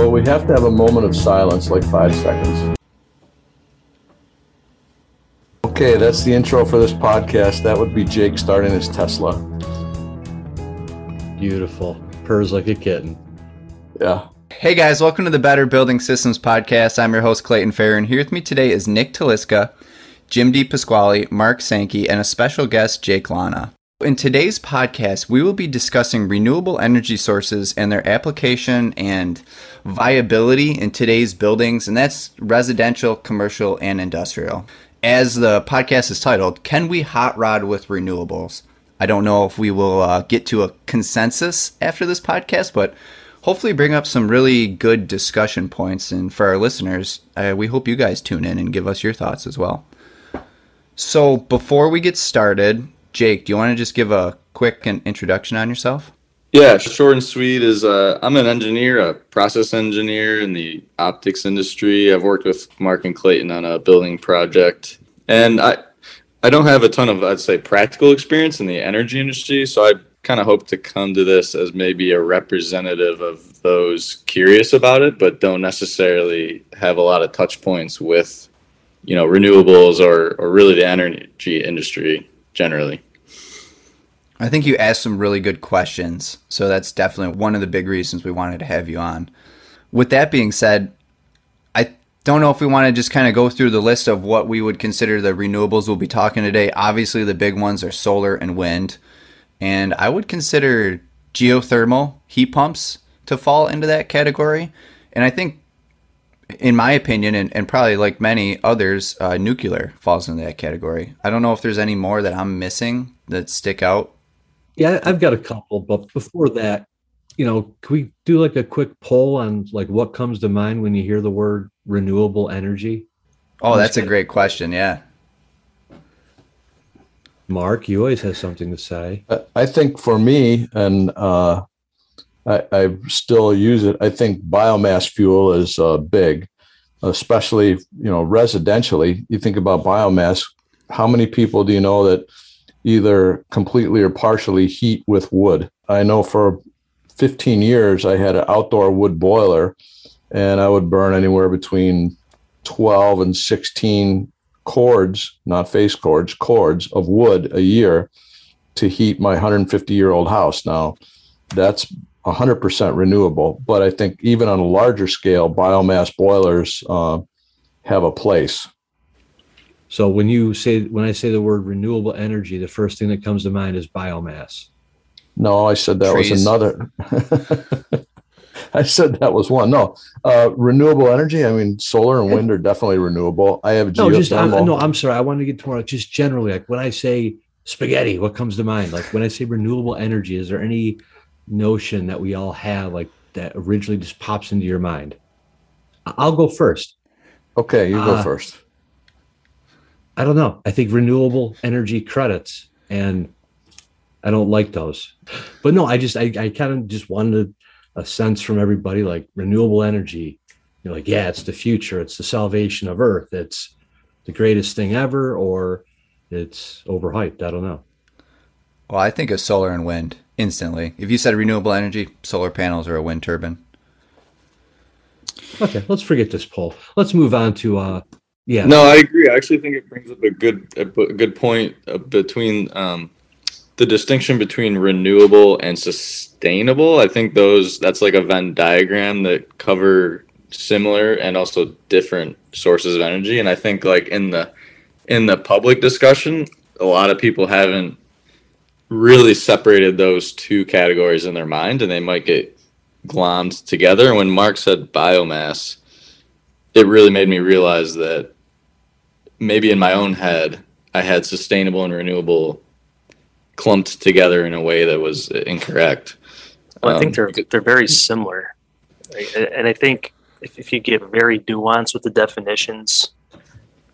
So we have to have a moment of silence, like five seconds. Okay, that's the intro for this podcast. That would be Jake starting his Tesla. Beautiful. Purrs like a kitten. Yeah. Hey guys, welcome to the Better Building Systems Podcast. I'm your host, Clayton Fair, and here with me today is Nick Taliska, Jim D. Pasquale, Mark Sankey, and a special guest, Jake Lana. In today's podcast, we will be discussing renewable energy sources and their application and viability in today's buildings, and that's residential, commercial, and industrial. As the podcast is titled, Can We Hot Rod with Renewables? I don't know if we will uh, get to a consensus after this podcast, but hopefully bring up some really good discussion points. And for our listeners, uh, we hope you guys tune in and give us your thoughts as well. So before we get started, Jake, do you want to just give a quick introduction on yourself? Yeah, short and sweet is uh, I'm an engineer, a process engineer in the optics industry. I've worked with Mark and Clayton on a building project, and I I don't have a ton of I'd say practical experience in the energy industry, so I kind of hope to come to this as maybe a representative of those curious about it, but don't necessarily have a lot of touch points with you know renewables or or really the energy industry generally. I think you asked some really good questions. So that's definitely one of the big reasons we wanted to have you on. With that being said, I don't know if we want to just kind of go through the list of what we would consider the renewables we'll be talking today. Obviously, the big ones are solar and wind. And I would consider geothermal heat pumps to fall into that category. And I think, in my opinion, and, and probably like many others, uh, nuclear falls into that category. I don't know if there's any more that I'm missing that stick out yeah, I've got a couple, but before that, you know, can we do like a quick poll on like what comes to mind when you hear the word renewable energy? Oh, that's a great question. Yeah. Mark, you always have something to say. I think for me, and uh, I, I, still use it. I think biomass fuel is uh, big, especially you know residentially. You think about biomass. How many people do you know that either completely or partially heat with wood. I know for 15 years I had an outdoor wood boiler and I would burn anywhere between 12 and 16 cords, not face cords, cords of wood a year to heat my 150 year old house. Now, that's 100% renewable, but I think even on a larger scale, biomass boilers uh, have a place. So when you say when I say the word renewable energy, the first thing that comes to mind is biomass. No, I said that Trees. was another. I said that was one. No, uh, renewable energy. I mean, solar and wind are definitely renewable. I have no, just I'm, no. I'm sorry. I wanted to get to more just generally like when I say spaghetti, what comes to mind? Like when I say renewable energy, is there any notion that we all have like that originally just pops into your mind? I'll go first. Okay, you go uh, first. I don't know. I think renewable energy credits, and I don't like those. But no, I just I, I kind of just wanted a sense from everybody like renewable energy. You're like, yeah, it's the future. It's the salvation of Earth. It's the greatest thing ever, or it's overhyped. I don't know. Well, I think of solar and wind instantly. If you said renewable energy, solar panels or a wind turbine. Okay, let's forget this poll. Let's move on to uh, yeah. No, I agree. I actually think it brings up a good a good point uh, between um, the distinction between renewable and sustainable. I think those that's like a Venn diagram that cover similar and also different sources of energy. And I think like in the in the public discussion, a lot of people haven't really separated those two categories in their mind, and they might get glommed together. And when Mark said biomass, it really made me realize that maybe in my own head, I had sustainable and renewable clumped together in a way that was incorrect. Well, I think um, they're they're very similar, and I think if, if you get very nuanced with the definitions,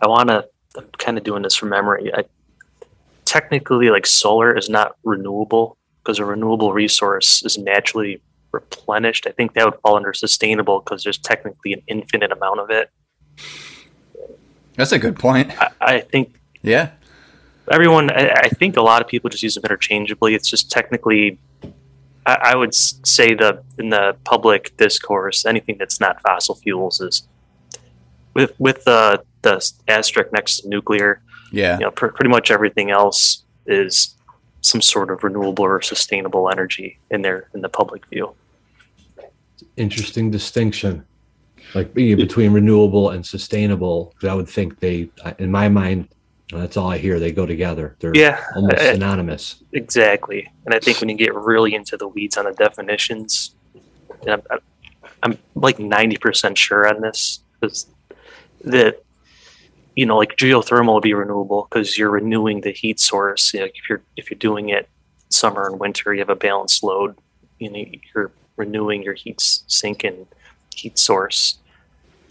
I want to. I'm kind of doing this from memory. I, technically, like solar is not renewable because a renewable resource is naturally replenished. I think that would fall under sustainable because there's technically an infinite amount of it. That's a good point. I, I think. Yeah. Everyone, I, I, think a lot of people just use them interchangeably. It's just technically I, I would say the in the public discourse, anything that's not fossil fuels is with with the the asterisk next to nuclear. Yeah. You know, pr- pretty much everything else is some sort of renewable or sustainable energy in there in the public view. Interesting distinction, like between renewable and sustainable. I would think they, in my mind, uh, that's all I hear. They go together. They're Yeah, almost I- I- synonymous. Exactly. And I think when you get really into the weeds on the definitions, and I'm, I'm, I'm like 90% sure on this, is that, you know, like geothermal would be renewable because you're renewing the heat source. You know, if you're, if you're doing it summer and winter, you have a balanced load, you know, you're renewing your heat sink and heat source.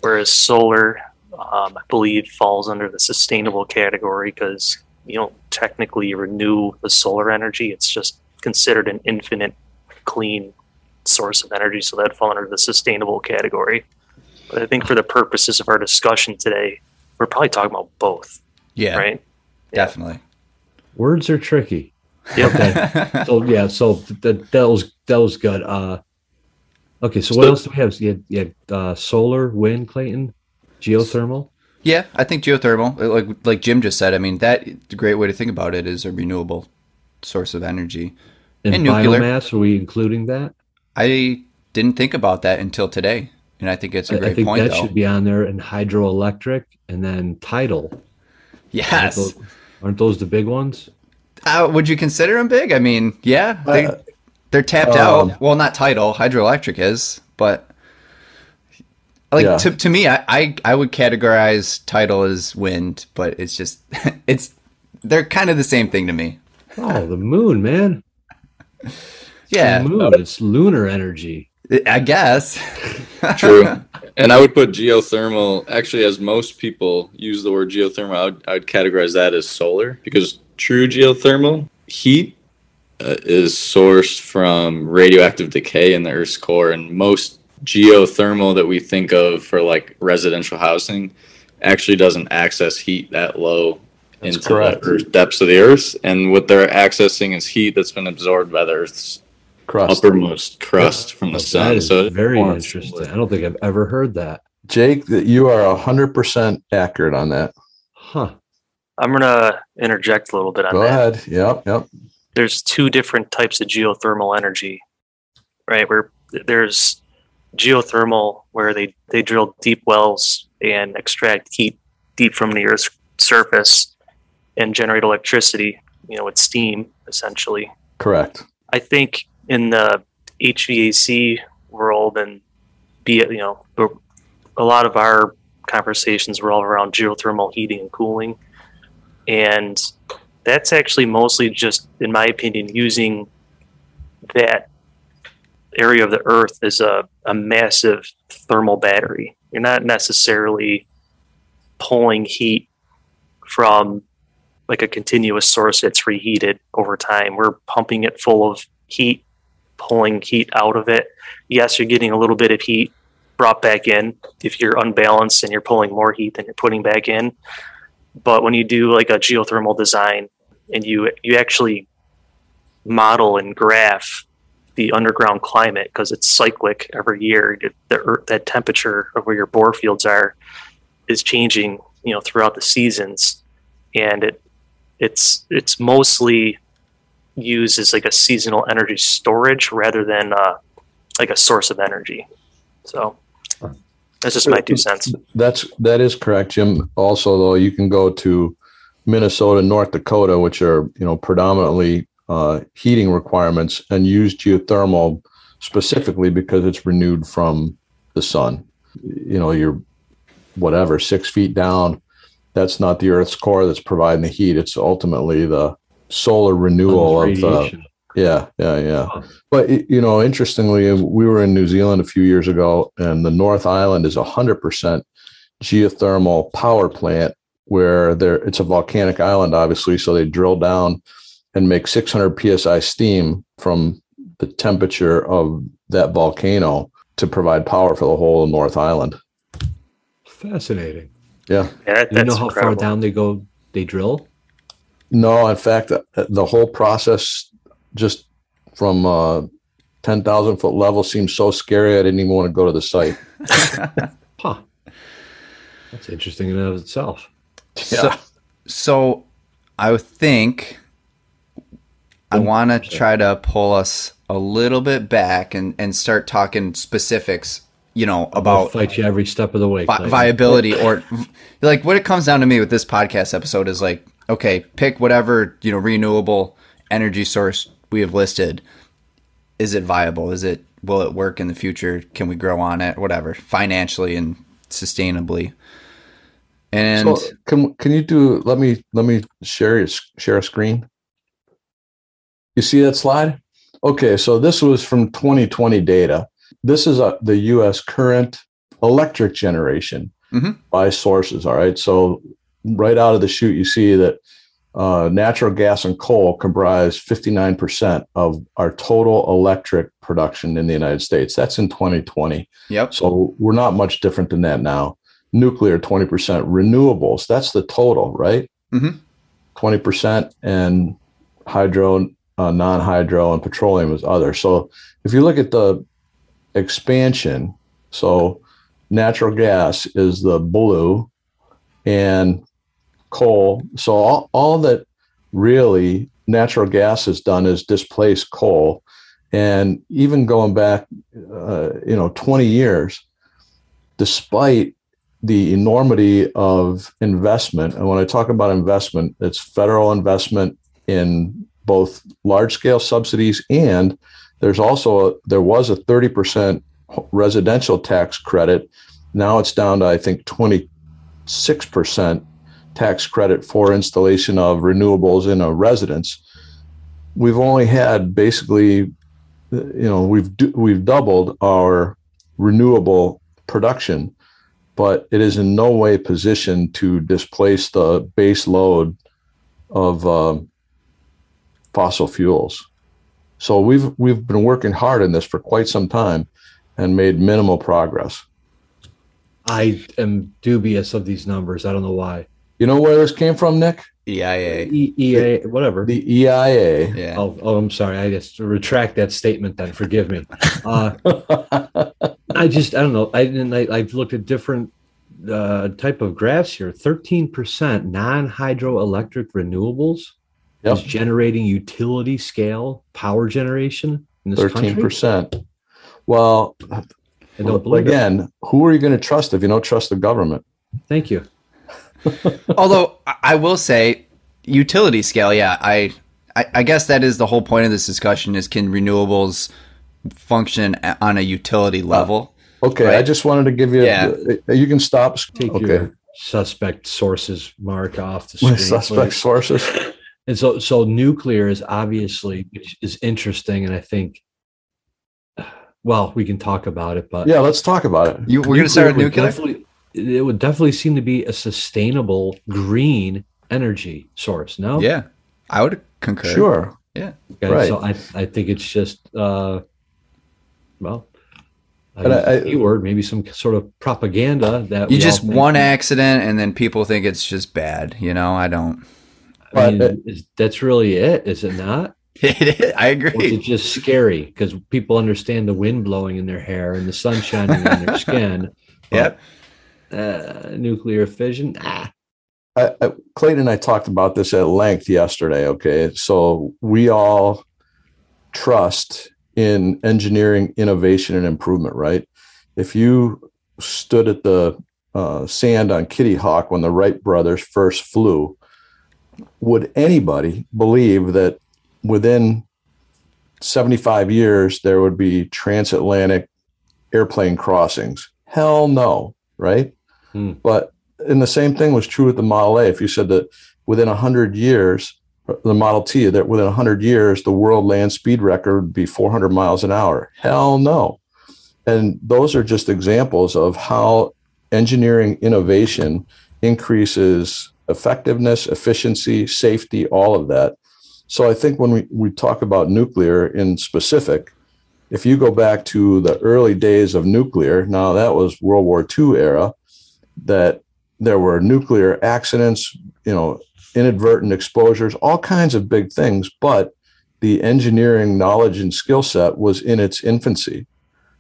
Whereas solar, um, I believe, falls under the sustainable category because you don't technically renew the solar energy. It's just considered an infinite clean source of energy. So that'd fall under the sustainable category. But I think for the purposes of our discussion today, we're probably talking about both, Yeah. right? Definitely. Words are tricky. Yep. Okay. so yeah, so that that was that was good. Uh, okay, so what else do we have? Yeah. Yeah. uh, solar, wind, Clayton, geothermal. Yeah, I think geothermal, like like Jim just said, I mean that the great way to think about it is a renewable source of energy. And, And nuclear. biomass, are we including that? I didn't think about that until today, and I think it's a I- I great think point. that though. should be on there and hydroelectric and then tidal. Aren't yes. those, aren't those the big ones? Uh, would you consider them big? I mean, yeah, they, Uh, they're tapped um, out. Well, not tidal, hydroelectric is, but like Yeah. to, to me, I, I I would categorize tidal as wind, but it's just it's they're kind of the same thing to me. Oh, the moon, man. Yeah, the moon. It's lunar energy. I guess. True. and I would put geothermal, actually, as most people use the word geothermal, I would, I would categorize that as solar because true geothermal heat uh, is sourced from radioactive decay in the Earth's core. And most geothermal that we think of for like residential housing actually doesn't access heat that low That's into correct. the earth, depths of the earth. And what they're accessing is heat that's been absorbed by the Earth's Crust. uppermost crust from the That sun. is So very interesting. I don't think I've ever heard that. Jake, that you are hundred percent accurate on that. Huh. I'm going to interject a little bit on Go that. ahead. Yep. Yep. there's two different types of geothermal energy, right? Where there's geothermal where they, they drill deep wells and extract heat deep from the Earth's surface and generate electricity, you know, with steam essentially. Correct. I think in the HVAC world and be it, you know, a lot of our conversations were all around geothermal heating and cooling. And that's actually mostly just, in my opinion, using that area of the earth as a, a massive thermal battery. You're not necessarily pulling heat from like a continuous source that's reheated over time. We're pumping it full of heat, pulling heat out of it. Yes, you're getting a little bit of heat brought back in if you're unbalanced and you're pulling more heat than you're putting back in. But when you do like a geothermal design and you you actually model and graph the underground climate because it's cyclic every year, the earth, er, that temperature of where your bore fields are is changing, you know, throughout the seasons, and it it's it's mostly used as like a seasonal energy storage rather than uh, like a source of energy. So that's just my two cents. That's that is correct, Jim. Also, though, you can go to Minnesota, North Dakota, which are you know predominantly uh, heating requirements, and use geothermal specifically because it's renewed from the sun. You know, you're whatever six feet down. That's not the Earth's core that's providing the heat. It's ultimately the solar renewal of uh, the yeah, yeah, yeah. But you know, interestingly, we were in New Zealand a few years ago, and the North Island is a hundred percent geothermal power plant where there it's a volcanic island, obviously. So they drill down and make 600 psi steam from the temperature of that volcano to provide power for the whole North Island. Fascinating. Yeah. Yeah, Do you know how incredible. far down they go? They drill. No, in fact, uh, the whole process, just from uh, 10,000 foot level seems so scary. I didn't even want to go to the site. Huh. That's interesting in and of itself. So, so I think I want to try to pull us a little bit back and, and start talking specifics, you know, I'll about fight you every step of the way. vi- Clayton. viability or like what it comes down to me with this podcast episode is like, okay, pick whatever, you know, renewable energy source we have listed. Is it viable? Is it, will it work in the future? Can we grow on it? Whatever, financially and sustainably. And So can can you do? Let me let me share your, share a screen. You see that slide? Okay, so this was from 2020 data. This is a, the U.S. current electric generation Mhm. by sources. All right, so right out of the chute, you see that uh, natural gas and coal comprise 59% of our total electric production in the United States. That's in 2020. yep. So we're not much different than that now. Nuclear, 20%. Renewables, that's the total, right? Mhm. 20%. And hydro, uh, non hydro, and petroleum is other. So if you look at the expansion, so natural gas is the blue and coal. So all, all that really natural gas has done is displace coal. And even going back, uh, you know, 20 years, despite the enormity of investment, and when I talk about investment, it's federal investment in both large scale subsidies and there's also a, there was a 30% residential tax credit. Now it's down to I think 26% tax credit for installation of renewables in a residence. We've only had basically you know we've we've doubled our renewable production but it is in no way positioned to displace the base load of um, fossil fuels so we've we've been working hard in this for quite some time and made minimal progress I am dubious of these numbers. I don't know why. You know where this came from nick EIA. E- EA, whatever. the eia Yeah. Oh, oh, I'm sorry. I just retract that statement. Then forgive me. Uh, I just I don't know. I didn't. I, I've looked at different uh, type of graphs here. Thirteen percent non-hydroelectric renewables Yep. is generating utility scale power generation in this country. 13% well I don't believe it. again who are you going to trust if you don't trust the government Thank you. Although I- I will say, utility scale, yeah, I, I I guess that is the whole point of this discussion: is can renewables function on a utility uh, level? Okay, I just wanted to give you. Yeah. Uh, you can stop. Take okay, your suspect sources mark off the screen. Suspect please. sources. And so, so nuclear is obviously is interesting, and I think, well, we can talk about it, but Yeah, let's talk about it. You, we're going to start with would nuclear. Definitely- It would definitely seem to be a sustainable green energy source. No, Yeah, I would concur. Sure. Okay, right. So I, I think it's just, uh, well, I And I- keyword, maybe some sort of propaganda that You just all think- one accident, and then people think it's just bad. You know, I don't. I mean, But- is, that's really it, is it not? I Or is agree. it just scary because people understand the wind blowing in their hair and the sun shining on their skin? Yep. Uh, nuclear fission? Ah, I, I, Clayton and I talked about this at length yesterday. Okay, so we all trust in engineering, innovation, and improvement. Right? If you stood at the uh, sand on Kitty Hawk when the Wright brothers first flew, would anybody believe that within 75 years there would be transatlantic airplane crossings? Hell no, right? Hmm. But and the same thing was true with the Model A. If you said that within 100 years, the Model T, that within 100 years, the world land speed record would be 400 miles an hour. Hell no. And those are just examples of how engineering innovation increases effectiveness, efficiency, safety, all of that. So I think when we, we talk about nuclear in specific, if you go back to the early days of nuclear, now that was World War II era, that there were nuclear accidents, you know, inadvertent exposures, all kinds of big things. But the engineering knowledge and skill set was in its infancy.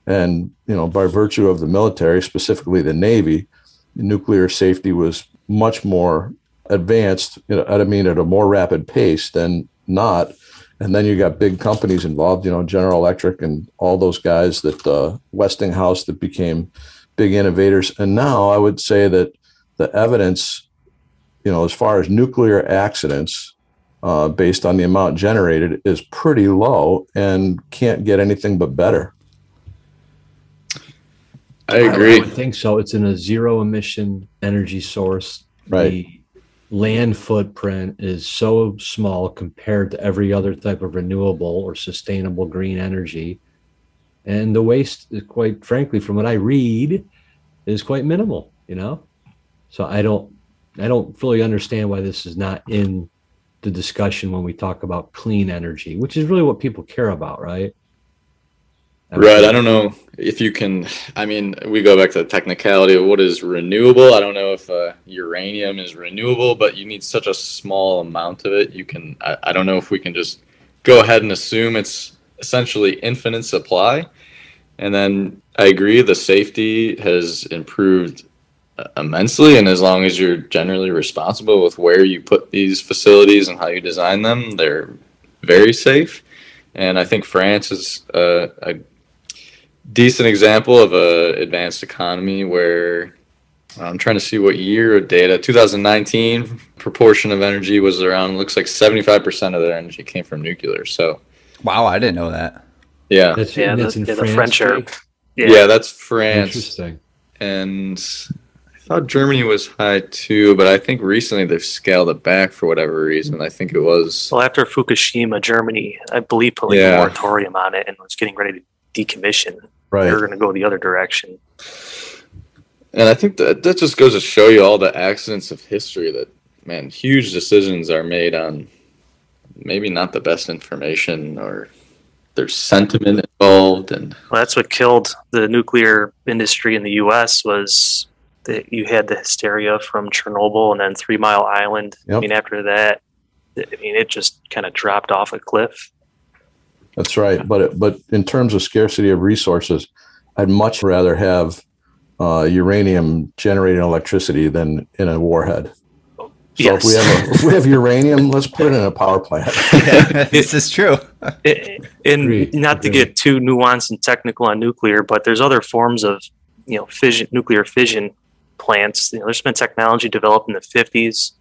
And, you know, by virtue of the military, specifically the Navy, nuclear safety was much more advanced, you know, I mean, at a more rapid pace than not. And then you got big companies involved, you know, General Electric and all those guys that uh, Westinghouse that became big innovators. And now I would say that the evidence, you know, as far as nuclear accidents, uh, based on the amount generated, is pretty low and can't get anything but better. I agree. I would think so. It's in a zero emission energy source. Right. The land footprint is so small compared to every other type of renewable or sustainable green energy. And the waste, is quite frankly, from what I read, is quite minimal, you know? So I don't I don't fully understand why this is not in the discussion when we talk about clean energy, which is really what people care about, right? Right. I don't know if you can. I mean, we go back to the technicality of what is renewable. I don't know if uh, uranium is renewable, but you need such a small amount of it. You can. I, I don't know if we can just go ahead and assume it's essentially infinite supply. And then I agree, the safety has improved immensely. And as long as you're generally responsible with where you put these facilities and how you design them, they're very safe. And I think France is uh, a decent example of a advanced economy where I'm trying to see what year of data. 2019 proportion of energy was around looks like 75% of their energy came from nuclear. So Wow, I didn't know that. yeah. That's, Yeah, that's the- in yeah, the France, French are- Jake? Yeah, that's France. Interesting. And I thought Germany was high too, but I think recently they've scaled it back for whatever reason. I think it was Well, after Fukushima, Germany, I believe, put like Yeah. a moratorium on it and was getting ready to decommission. Right. They're going to go the other direction. And I think that that just goes to show you all the accidents of history that man, huge decisions are made on maybe not the best information or there's sentiment involved and Well, that's what killed the nuclear industry in the U.S. was that you had the hysteria from Chernobyl and then Three Mile Island. I mean, after that, I mean, it just kind of dropped off a cliff. That's right. But it, but in terms of scarcity of resources, I'd much rather have uh, uranium generating electricity than in a warhead. So if we Yes. have a, if we have uranium, let's put it in a power plant. this is true. It- and Agreed, not to get too nuanced and technical on nuclear, but there's other forms of you know fission, nuclear fission plants. You know, there's been technology developed in the 50s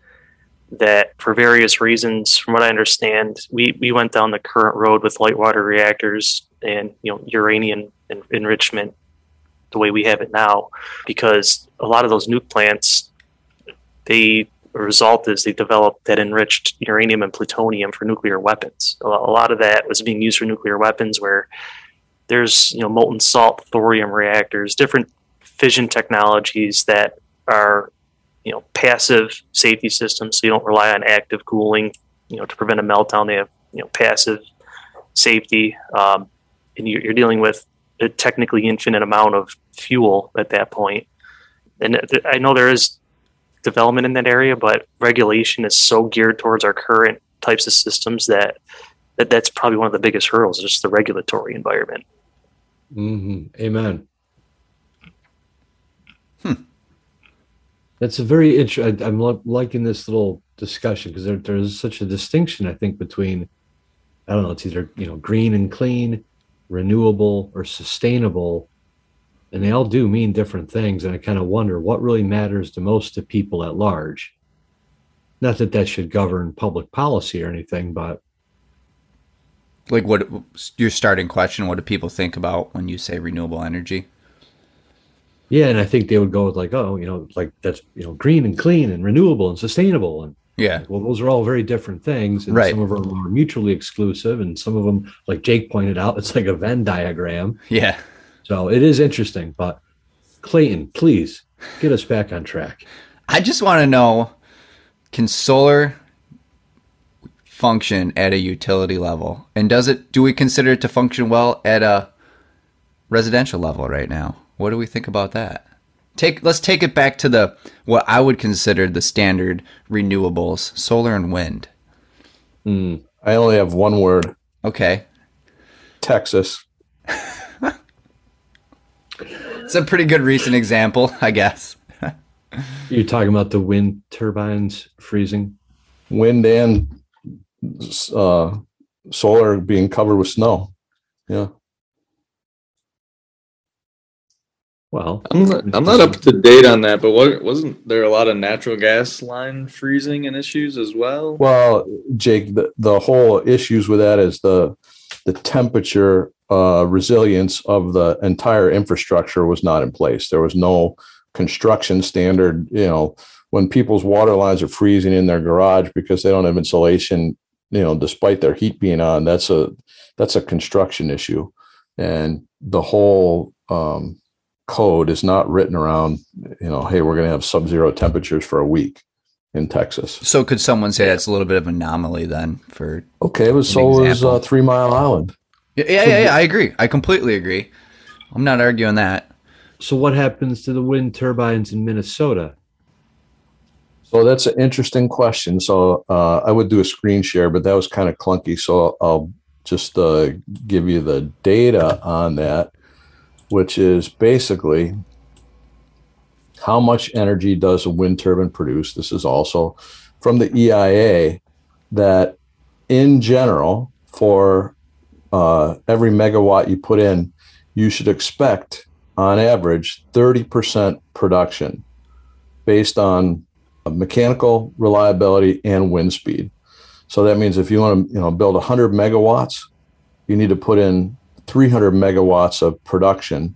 that, for various reasons, from what I understand, we we went down the current road with light water reactors and you know uranium en- enrichment the way we have it now, because a lot of those nuke plants, the result is they developed that enriched uranium and plutonium for nuclear weapons. A lot of that was being used for nuclear weapons, where there's you know molten salt thorium reactors, different fission technologies that are you know passive safety systems, so you don't rely on active cooling, you know, to prevent a meltdown. They have you know passive safety, um, and you- you're dealing with a technically infinite amount of fuel at that point. And th- I know there is development in that area, but regulation is so geared towards our current types of systems that, that that's probably one of the biggest hurdles, just the regulatory environment. hmm Amen. That's a very interesting. I'm liking this little discussion because there, there's such a distinction, I think, between I don't know, it's either you know green and clean, renewable or sustainable, and they all do mean different things. And I kind of wonder what really matters the most to people at large. Not that that should govern public policy or anything, but Like what your starting question, what do people think about when you say renewable energy? Yeah, and I think they would go with like, oh, you know, like that's you know green and clean and renewable and sustainable and Yeah. Well, those are all very different things, and Right. some of them are mutually exclusive, and some of them, like Jake pointed out, it's like a Venn diagram. Yeah. So it is interesting. But Clayton, please get us back on track. I just want to know can solar function at a utility level? And does it do we consider it to function well at a residential level right now? What do we think about that? Take let's take it back to the what I would consider the standard renewables, solar and wind. Mm, I only have one word Okay. Texas. It's a pretty good recent example, I guess. You're talking about the wind turbines freezing. Wind and uh, solar being covered with snow. Yeah. Well, I'm not, I'm not up to date on that, but what wasn't there a lot of natural gas line freezing and issues as well? Well, Jake, the, the whole issues with that is the the temperature uh, resilience of the entire infrastructure was not in place. There was no construction standard. You know, when people's water lines are freezing in their garage because they don't have insulation, you know, despite their heat being on, that's a that's a construction issue, and the whole um, code is not written around. You know, hey, we're going to have sub-zero temperatures for a week in Texas. So could someone say that's a little bit of an anomaly then for Okay, it was so was uh, Three Mile Island. Yeah, yeah, yeah, yeah, I agree. I completely agree. I'm not arguing that. so what happens to the wind turbines in Minnesota? So that's an interesting question. So uh, I would do a screen share, but that was kind of clunky. So I'll just uh, give you the data on that, which is basically how much energy does a wind turbine produce? This is also from the EIA that in general, for uh, every megawatt you put in, you should expect on average 30% production based on mechanical reliability and wind speed. So that means if you want to, you know, build 100 megawatts, you need to put in 300 megawatts of production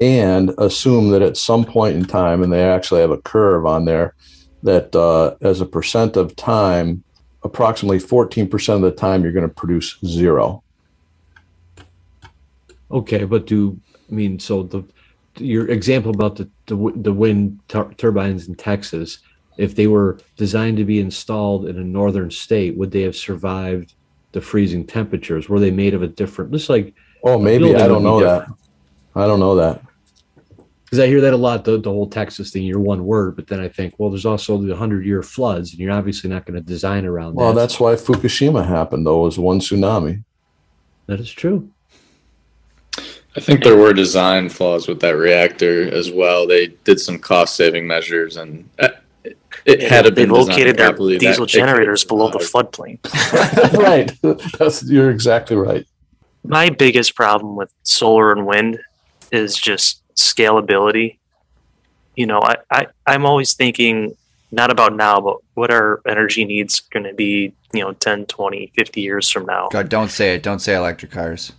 and assume that at some point in time, and they actually have a curve on there, that uh, as a percent of time, approximately 14% of the time, you're going to produce zero. Okay, but do I mean so the your example about the the, the wind tur- turbines in Texas, if they were designed to be installed in a northern state, would they have survived the freezing temperatures? Were they made of a different? Just like Oh, maybe. I don't be know that. I don't know that. because I hear that a lot, the, the whole Texas thing, you're one word, but then I think, well, there's also the hundred year floods, and you're obviously not going to design around that. Well, that. that's why Fukushima happened, though, was one tsunami. that is true. I think there were design flaws with that reactor as well. They did some cost saving measures, and uh, it, it Yeah, had they- to they been designed located their properly, that diesel it could have generators below the floodplain. right. That's, you're exactly right. My biggest problem with solar and wind is just scalability. You know, I, I, I'm always thinking not about now, but what our energy needs going to be, you know, 10, 20, 50 years from now. God, don't say it. Don't say electric cars.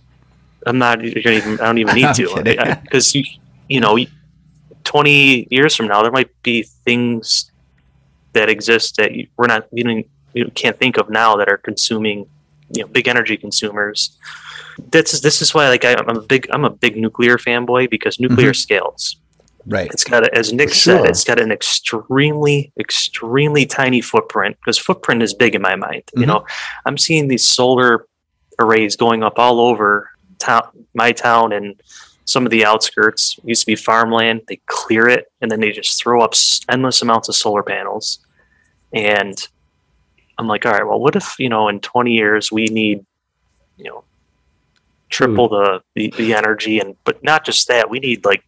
I'm not even, I don't even need to because you, you know, 20 years from now, there might be things that exist that you, we're not, you, know, you can't think of now that are consuming, you know, big energy consumers. That's this is why, like, I, I'm a big, I'm a big nuclear fanboy because nuclear scales. Right. It's got, a, as Nick For said, it's got an extremely, extremely tiny footprint because footprint is big in my mind. You Mhm. know, I'm seeing these solar arrays going up all over town, my town, and some of the outskirts. Used to be farmland. They clear it and then they just throw up endless amounts of solar panels. And I'm like, all right, well, what if you know in 20 years we need, you know, triple hmm. the, the the energy and but not just that we need like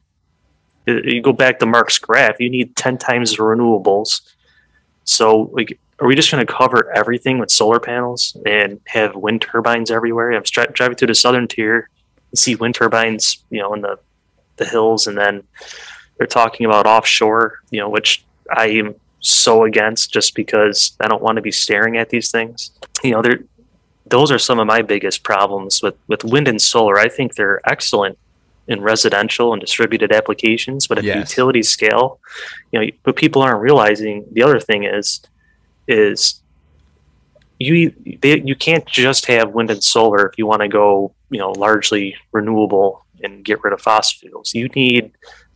you go back to Mark's graph, you need 10 times the renewables. So, like, are we just going to cover everything with solar panels and have wind turbines everywhere? I'm stri- driving through the southern tier, and see wind turbines, you know, in the, the hills, and then they're talking about offshore, you know, which I am so against just because I don't want to be staring at these things. You know, they're, those are some of my biggest problems with, with wind and solar. I think they're excellent in residential and distributed applications, but at the utility scale, you know, but people aren't realizing, the other thing is, is you they, you can't just have wind and solar if you want to go, you know, largely renewable and get rid of fossil fuels. You need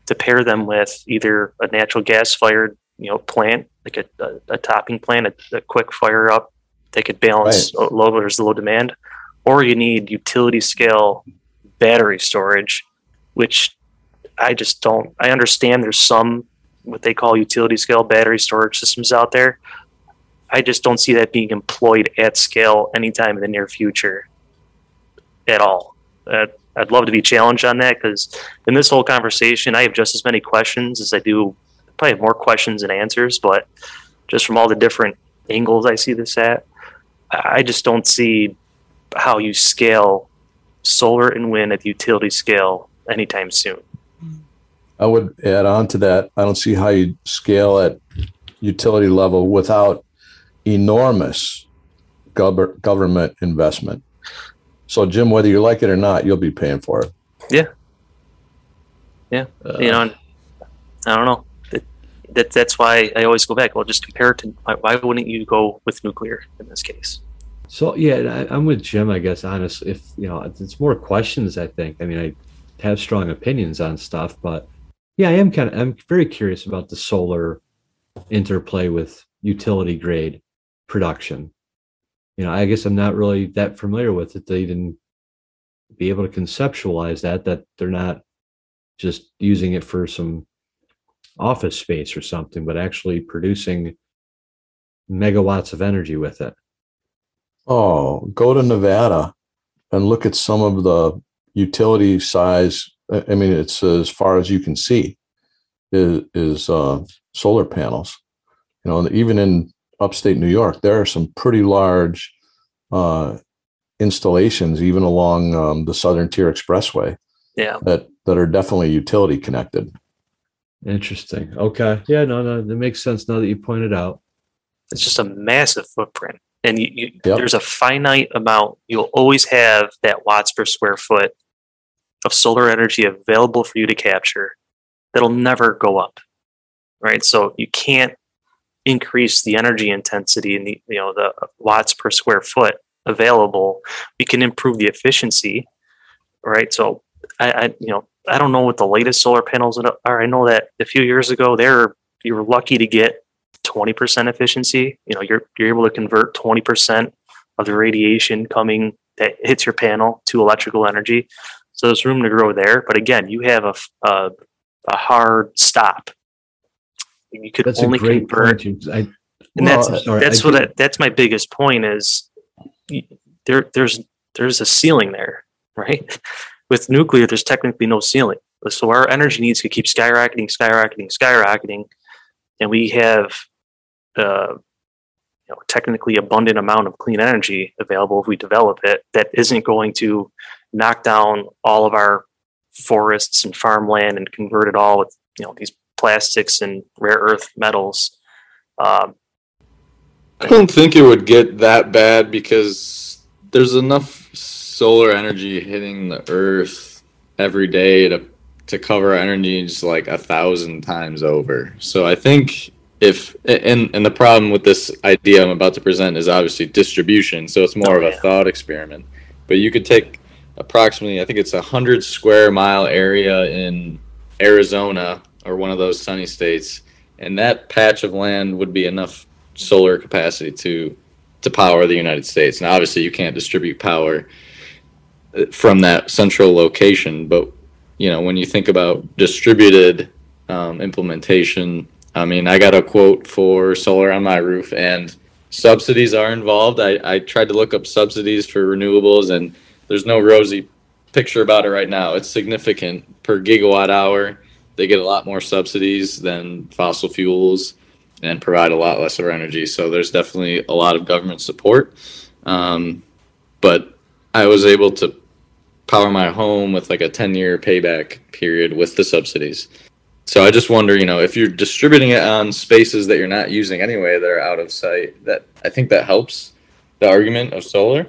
to pair them with either a natural gas fired, you know, plant like a, a, a topping plant, a, a quick fire up that could balance uh, low there's low demand, or you need utility scale battery storage, which I just don't. I understand there's some what they call utility scale battery storage systems out there. I just don't see that being employed at scale anytime in the near future. at all. Uh, I'd love to be challenged on that because in this whole conversation, I have just as many questions as I do. Probably have more questions than answers, but just from all the different angles I see this at, I just don't see how you scale solar and wind at the utility scale anytime soon. I would add on to that. I don't see how you scale at utility level without enormous gov- government investment. So, Jim, whether you like it or not, you'll be paying for it. Yeah. Yeah. Uh, you know, I don't know. That, that that's why I always go back. Well, just compare it to why, why wouldn't you go with nuclear in this case? So yeah, I, I'm with Jim. I guess honestly, if you know, it's more questions. I think. I mean, I have strong opinions on stuff, but yeah, I am kind of. I'm very curious about the solar interplay with utility grade production. You know, I guess I'm not really that familiar with it to even be able to conceptualize that. That they're not just using it for some office space or something, but actually producing megawatts of energy with it. Oh, go to Nevada and look at some of the utility size. I I mean, it's as far as you can see is, is uh, solar panels. You know, even in upstate New York, there are some pretty large uh, installations, even along um, the Southern Tier Expressway, Yeah. that that are definitely utility connected. Interesting. Okay. Yeah, no, no, that makes sense now that you pointed out. It's just a massive footprint. And you, you, Yep. there's a finite amount. You'll always have that watts per square foot of solar energy available for you to capture that'll never go up. Right. So you can't increase the energy intensity and the you know the watts per square foot available. We can improve the efficiency. Right. So I, I you know I don't know what the latest solar panels uh, are. I know that a few years ago they were you were lucky to get 20% efficiency. You know, you're you're able to convert 20% of the radiation coming that hits your panel to electrical energy. So there's room to grow there. But again, you have a a hard stop. You could That's only a great convert I, and Well, that's sorry, that's I what I, that's my biggest point is there there's there's a ceiling there right with nuclear there's technically no ceiling. So our energy needs to keep skyrocketing skyrocketing skyrocketing. And we have uh, you know technically abundant amount of clean energy available if we develop it that isn't going to knock down all of our forests and farmland and convert it all with you know these plastics and rare earth metals. Um, I don't think it would get that bad because there's enough solar energy hitting the earth every day to to cover energy needs like a thousand times over. So I think if and and the problem with this idea I'm about to present is obviously distribution. So it's more Oh, of a yeah. thought experiment. But you could take approximately I think it's a hundred square mile area in Arizona or one of those sunny states, and that patch of land would be enough solar capacity to to power the United States. Now, obviously, you can't distribute power from that central location, but you know when you think about distributed um, implementation, I mean, I got a quote for solar on my roof, and subsidies are involved. I, I tried to look up subsidies for renewables, and there's no rosy picture about it right now. It's significant per gigawatt hour. They get a lot more subsidies than fossil fuels and provide a lot less of our energy. So there's definitely a lot of government support. Um, but I was able to power my home with like a 10 year payback period with the subsidies. So I just wonder, you know, if you're distributing it on spaces that you're not using anyway that are out of sight, that I think that helps the argument of solar.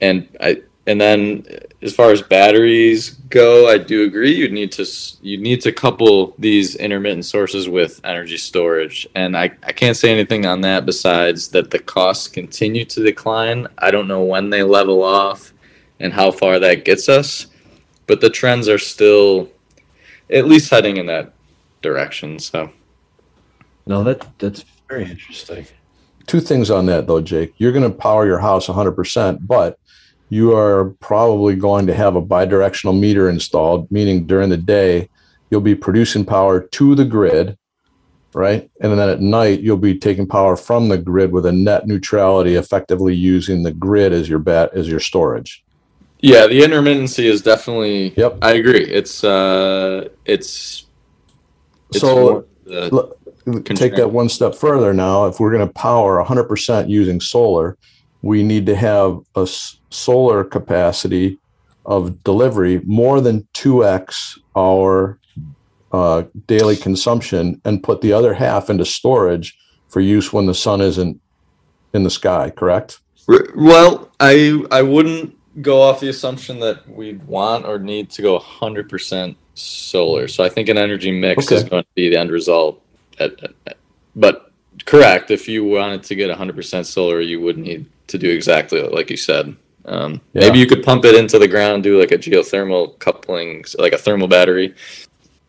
And I and then uh, as far as batteries go, I do agree. You need to you need to couple these intermittent sources with energy storage, and I, I can't say anything on that besides that the costs continue to decline. I don't know when they level off and how far that gets us, but the trends are still at least heading in that direction. So no, that that's very interesting. Two things on that though, Jake. You're going to power your house 100%, but you are probably going to have a bidirectional meter installed, meaning during the day you'll be producing power to the grid, right? And then at night you'll be taking power from the grid with a net neutrality, effectively using the grid as your bat as your storage. Yeah, the intermittency is definitely. Yep. I agree. It's uh, it's. it's So, Look, Take that one step further now. If we're going to power 100% using solar, we need to have a s- solar capacity of delivery more than 2x our uh, daily consumption and put the other half into storage for use when the sun isn't in the sky, correct? Well, I I wouldn't go off the assumption that we'd want or need to go 100% solar. So I think an energy mix is going to be the end result. At, at- at- but correct, if you wanted to get 100% solar, you would need to do exactly like you said. Um, Yeah. Maybe you could pump it into the ground, do like a geothermal coupling, like a thermal battery.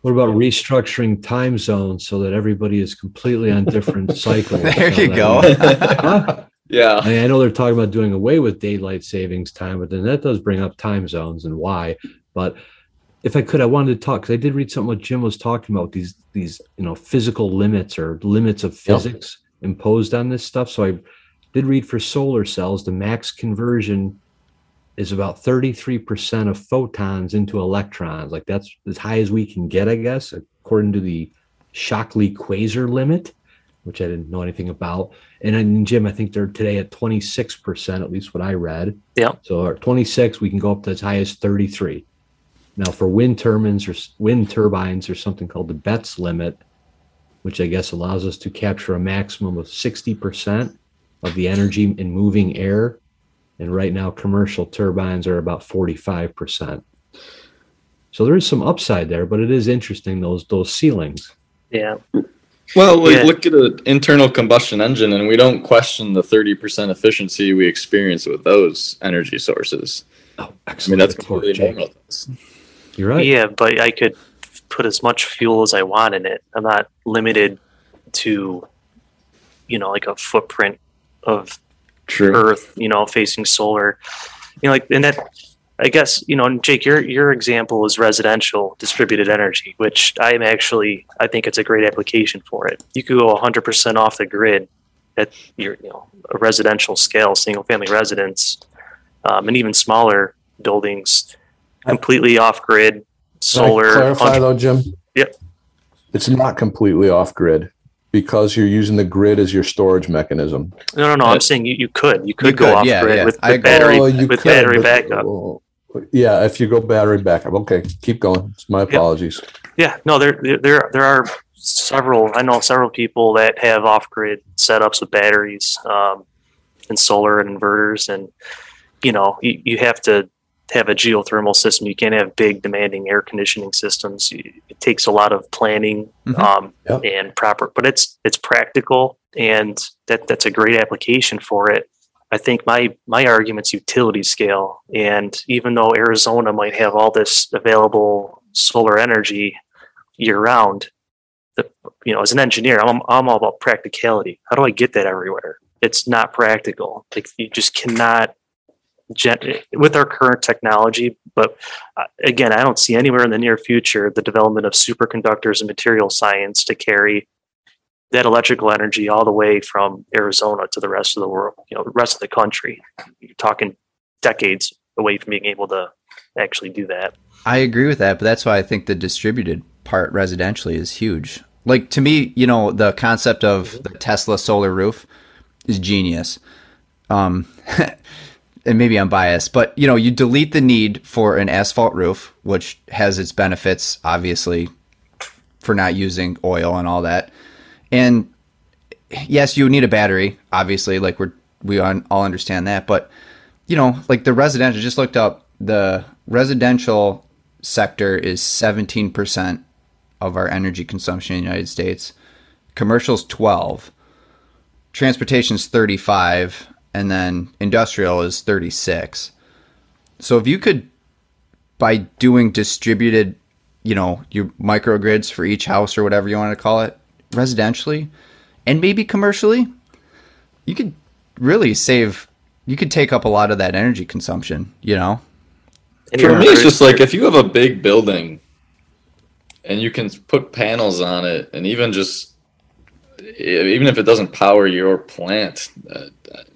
What about restructuring time zones so that everybody is completely on different cycles? There you go. Huh? Yeah. I, I know they're talking about doing away with daylight savings time, but then that does bring up time zones and why. But if I could, I wanted to talk because I did read something what Jim was talking about these these you know physical limits or limits of Yep. physics imposed on this stuff. So I did read for solar cells, the max conversion is about 33% of photons into electrons. Like that's as high as we can get, I guess, according to the Shockley Queisser limit, which I didn't know anything about. And Jim, I think they're today at 26%, at least what I read. Yeah. So at 26, we can go up to as high as 33. Now for wind turbines or wind turbines, there's something called the Betz limit, which I guess allows us to capture a maximum of 60% of the energy in moving air. And right now, commercial turbines are about 45%. So there is some upside there, but it is interesting those those ceilings. Yeah. Well, like, Yeah. look at an internal combustion engine, and we don't question the 30% efficiency we experience with those energy sources. Oh, I mean, that's completely Jake. normal. You're right. Yeah, but I could put as much fuel as I want in it. I'm not limited to, you know, like a footprint of True. Earth, you know, facing solar. You know, like and that I guess, you know, Jake, your your example is residential distributed energy, which I'm actually I think it's a great application for it. You could go 100% off the grid at your, you know, a residential scale, single family residence, um, and even smaller buildings, completely off grid, solar. clarify 100 though, Jim? Yep. It's not completely off grid because you're using the grid as your storage mechanism. No, no, no. Uh, I'm saying you, you could you could You go could, off yeah, grid yeah. with, with agree. battery Oh, you with could, battery but- backup. well, Yeah, if you go battery backup. Okay, keep going. It's my apologies. Yeah, no, there there there there are several. I know several people that have off-grid setups with batteries um, and solar and inverters, and you know you, you have to have a geothermal system. You can't have big, demanding air conditioning systems. It takes a lot of planning Mhm. um, Yep. and proper, but it's it's practical, and that that's a great application for it. I think my my argument's utility scale, and even though Arizona might have all this available solar energy year round, the you know as an engineer, I'm I'm all about practicality. How do I get that everywhere? It's not practical. Like you just cannot. Gen- with our current technology, but uh, again, I don't see anywhere in the near future the development of superconductors and material science to carry that electrical energy all the way from Arizona to the rest of the world, you know, the rest of the country. You're talking decades away from being able to actually do that. I agree with that, but that's why I think the distributed part residentially is huge. Like to me, you know, the concept of the Tesla solar roof is genius. Um, and maybe I'm biased, but you know, you delete the need for an asphalt roof, which has its benefits, obviously, for not using oil and all that. And yes, you need a battery, obviously, like we're we all understand that, but you know, like the residential, just looked up the residential sector is 17% of our energy consumption in the United States. Commercial's 12. Transportation's 35 and then industrial is 36. So if you could by doing distributed, you know, your microgrids for each house or whatever you want to call it, residentially and maybe commercially, you could really save you could take up a lot of that energy consumption, you know? For me, it's just like if you have a big building and you can put panels on it, and even just even if it doesn't power your plant, uh,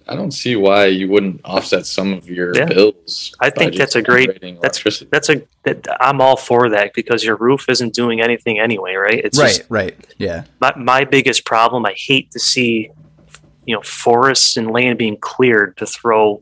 I don't see why you wouldn't offset some of your Yeah. bills. I by think just that's a great- generating that's- electricity. That's a that, I'm all for that because your roof isn't doing anything anyway, right? It's right, just right. Yeah. my, my biggest problem. I hate to see, you know, forests and land being cleared to throw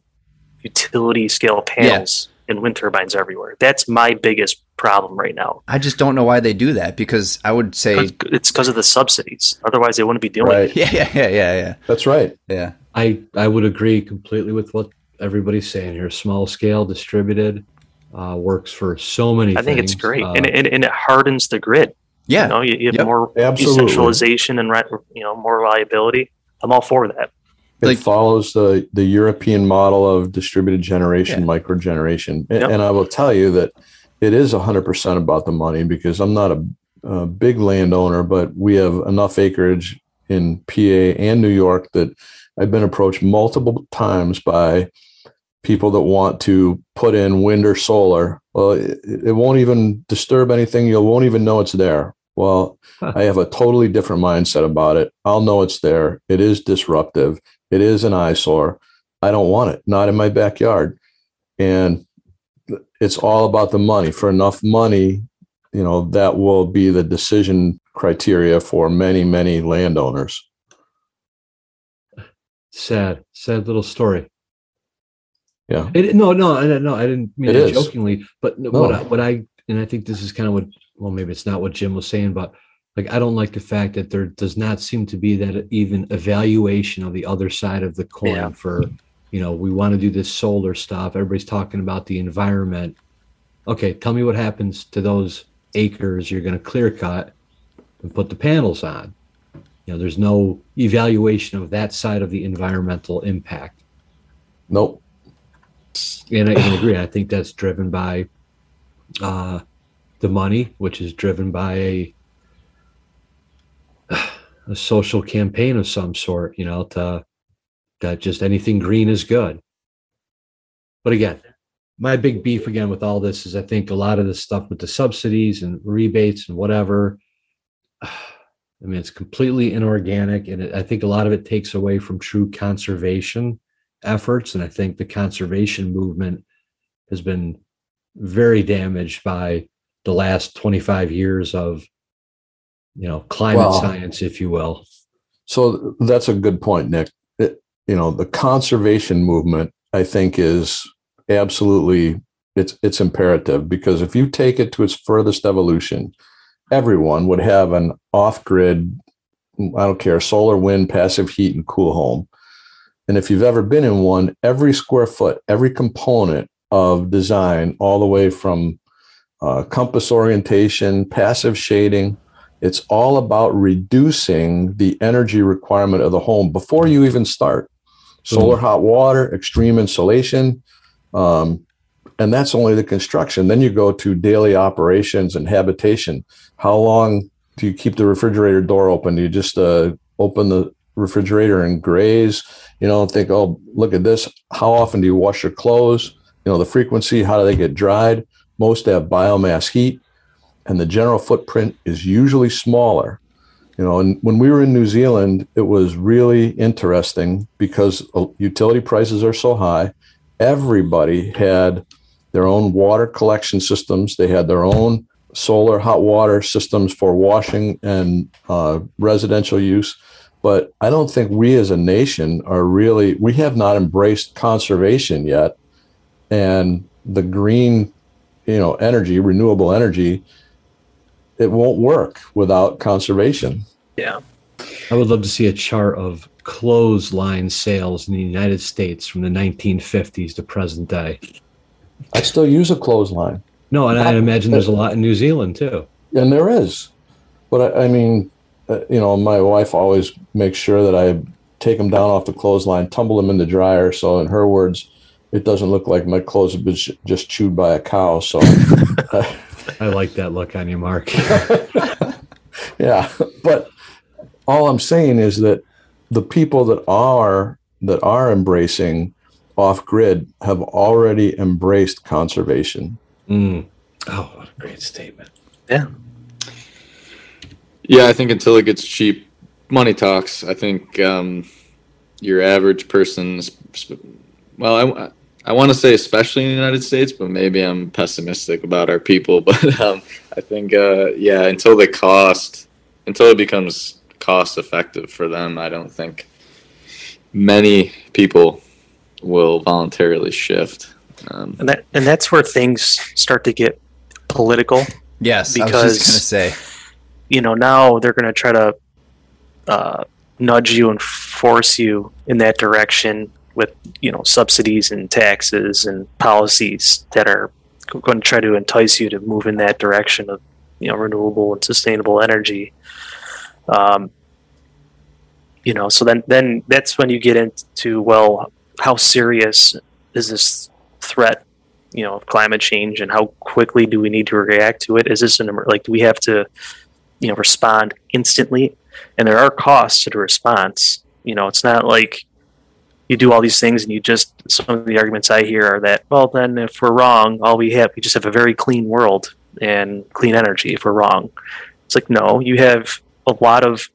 utility scale panels and wind turbines everywhere. That's my biggest problem right now. I just don't know why they do that because I would say It's because of the subsidies. Otherwise, they wouldn't be doing Right. it. yeah, yeah, yeah, yeah, yeah. That's right. Yeah. I I would agree completely with what everybody's saying here. Small scale, distributed, uh, works for so many. I think it's great, Uh, and, and and it hardens the grid. Yeah. You know, you, you have Yep. more Absolutely. decentralization and you know more reliability. I'm all for that. It Like- follows the the European model of distributed generation, Yeah. micro generation, and, Yep. and I will tell you that it is hundred percent about the money because I'm not a, a big landowner, but we have enough acreage in PA and New York that I've been approached multiple times by people that want to put in wind or solar. Well, it, it won't even disturb anything. You won't even know it's there. Well, Huh. I have a totally different mindset about it. I'll know it's there. It is disruptive. It is an eyesore. I don't want it, not in my backyard. And it's all about the money. For enough money, you know, that will be the decision criteria for many, many landowners. Sad, sad little story. Yeah. It, no, no, I- no, I didn't mean It jokingly, but. No. what I, what I and I think this is kind of what well, maybe it's not what Jim was saying, but like I don't like the fact that there does not seem to be that even evaluation of the other side of the coin Yeah. for you know we want to do this solar stuff. Everybody's talking about the environment. Okay, tell me what happens to those acres you're going to clear cut and put the panels on. You know, there's no evaluation of that side of the environmental impact. Nope. And I can agree. I think that's driven by uh, the money, which is driven by a a social campaign of some sort. You know, to that just anything green is good. But again, my big beef again with all this is I think a lot of this stuff with the subsidies and rebates and whatever. I mean, it's completely inorganic, and it, I think a lot of it takes away from true conservation efforts. And I think the conservation movement has been very damaged by the last 25 years of, you know, climate Well- science, if you will. So that's a good point, Nick. It, you know, the conservation movement, I think, is absolutely it's it's imperative because if you take it to its furthest evolution, everyone would have an off-grid, I don't care, solar, wind, passive heat, and cool home. And if you've ever been in one, every square foot, every component of design, all the way from uh, compass orientation, passive shading, it's all about reducing the energy requirement of the home before you even start. Solar hot water, extreme insulation, um, and that's only the construction. Then you go to daily operations and habitation. How long do you keep the refrigerator door open? Do you just uh, open the refrigerator and graze? You know, think, oh, look at this. How often do you wash your clothes? You know, the frequency. How do they get dried? Most have biomass heat and the general footprint is usually smaller. You know, and when we were in New Zealand, it was really interesting because uh, utility prices are so high. Everybody had their own water collection systems. They had their own solar hot water systems for washing and uh, residential use. But I don't think we as a nation are really, we have not embraced conservation yet. And the green, you know, energy, renewable energy, it won't work without conservation. Yeah. I would love to see a chart of clothesline sales in the United States from the 1950s to present day. I still use a clothesline, No, and I imagine there's a lot in New Zealand too. and there is. But I, I mean, uh, you know, my wife always makes sure that I take them down off the clothesline, tumble them in the dryer. So, in her words, it doesn't look like my clothes have been sh- just chewed by a cow. So, I like that look on you, Mark. yeah. But all I'm saying is that the people that are that are embracing off grid have already embraced conservation. Mm. Oh, what a great statement. Yeah, Yeah, I think until it gets cheap, money talks. I think um, your average person, well, I, I want to say especially in the United States, but maybe I'm pessimistic about our people. But um, I think, uh, yeah, until the cost, until it becomes cost effective for them, I don't think many people will voluntarily shift. Um, and that and that's where things start to get political. Yes, because, I was just going to say, you know, now they're going to try to uh, nudge you and force you in that direction with you know subsidies and taxes and policies that are going to try to entice you to move in that direction of you know renewable and sustainable energy. Um, you know, so then then that's when you get into well, how serious is this threat? You know, of climate change, and how quickly do we need to react to it? Is this an like do we have to you know respond instantly? And there are costs to the response. You know, it's not like you do all these things and you just some of the arguments I hear are that well then if we're wrong all we have we just have a very clean world and clean energy if we're wrong it's like no you have a lot of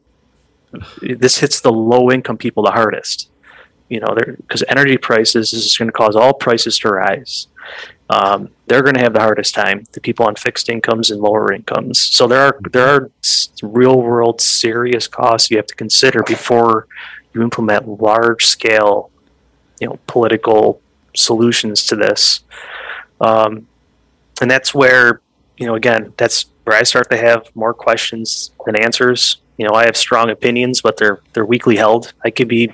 this hits the low income people the hardest you know because energy prices is going to cause all prices to rise um, they're going to have the hardest time the people on fixed incomes and lower incomes so there are there are real world serious costs you have to consider before you implement large scale, you know, political solutions to this. Um, and that's where, you know, again, that's where I start to have more questions than answers. You know, I have strong opinions, but they're they're weakly held. I could be,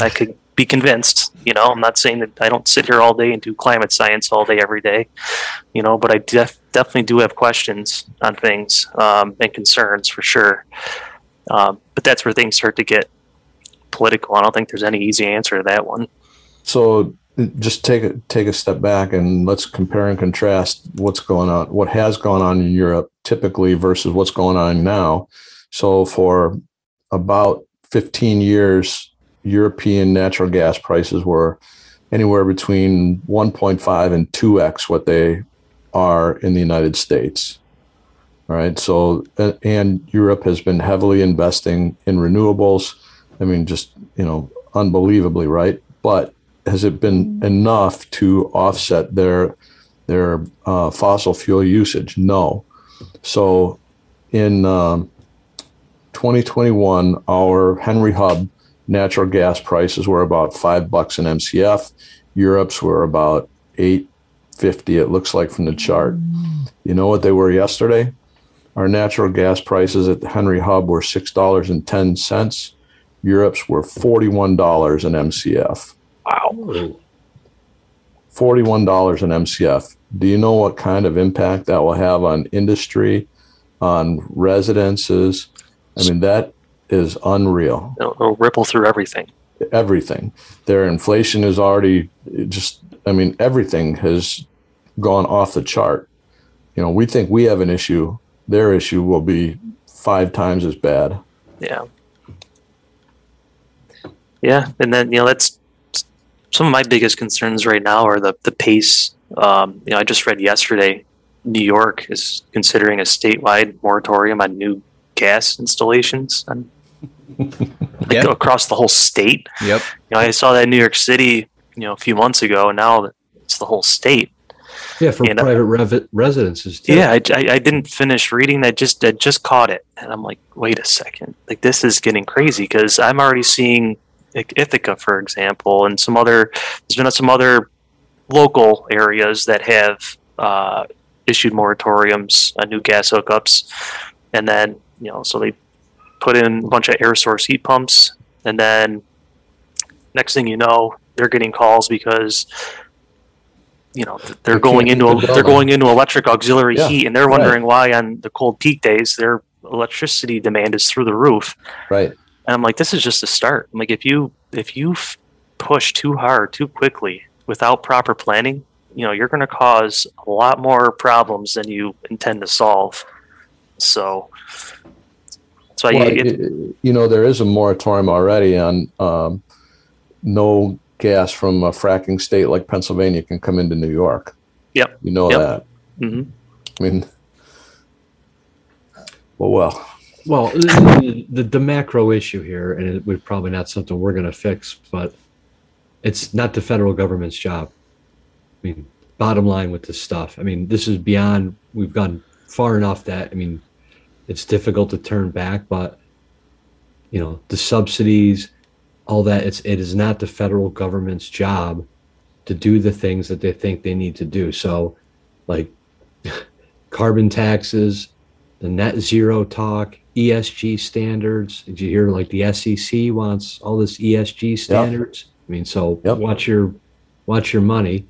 I could be convinced. You know, I'm not saying that I don't sit here all day and do climate science all day every day. You know, but I def- definitely do have questions on things um, and concerns for sure. Um, but that's where things start to get political. I don't think there's any easy answer to that one. So just take a take a step back and let's compare and contrast what's going on, what has gone on in Europe typically versus what's going on now. So for about 15 years, European natural gas prices were anywhere between 1.5 and 2x what they are in the United States. All right. So, and Europe has been heavily investing in renewables. I mean, just, you know, unbelievably, right? But has it been enough to offset their their uh, fossil fuel usage? No. So in um, 2021, our Henry Hub natural gas prices were about five bucks an MCF. Europe's were about eight fifty. It looks like from the chart. You know what they were yesterday? Our natural gas prices at the Henry Hub were six dollars and ten cents. Europe's were $41 an MCF. Wow. $41 an MCF. Do you know what kind of impact that will have on industry, on residences? I mean, that is unreal. It'll, it'll ripple through everything. Everything. Their inflation is already just, I mean, everything has gone off the chart. You know, we think we have an issue. Their issue will be five times as bad. Yeah. Yeah, and then you know that's some of my biggest concerns right now are the the pace. Um, you know, I just read yesterday, New York is considering a statewide moratorium on new gas installations on, like, across the whole state. Yep. You know, I saw that in New York City, you know, a few months ago, and now it's the whole state. Yeah, for and, uh, private rev- residences too. Yeah, I, I, I, didn't finish reading. I just I just caught it, and I'm like, wait a second, like this is getting crazy because I'm already seeing Ithaca, for example, and some other. There's been some other local areas that have uh, issued moratoriums on new gas hookups, and then you know, so they put in a bunch of air source heat pumps, and then next thing you know, they're getting calls because you know they're going into a, they're going into electric auxiliary yeah, heat, and they're wondering right. why on the cold peak days their electricity demand is through the roof. Right. And I'm like, this is just a start. I'm like, if you if you f- push too hard too quickly without proper planning, you know, you're going to cause a lot more problems than you intend to solve. So, so well, you, you know, there is a moratorium already on um, no gas from a fracking state like Pennsylvania can come into New York. Yep. You know yep. that. Mm-hmm. I mean, well, well. Well, the, the, the macro issue here, and it would probably not something we're going to fix, but it's not the federal government's job. I mean, bottom line with this stuff. I mean, this is beyond. We've gone far enough that I mean, it's difficult to turn back, but you know, the subsidies, all that. It's it is not the federal government's job to do the things that they think they need to do. So, like carbon taxes, the net zero talk, ESG standards. Did you hear like the SEC wants all this ESG standards? I mean, so Yep. watch your watch your money.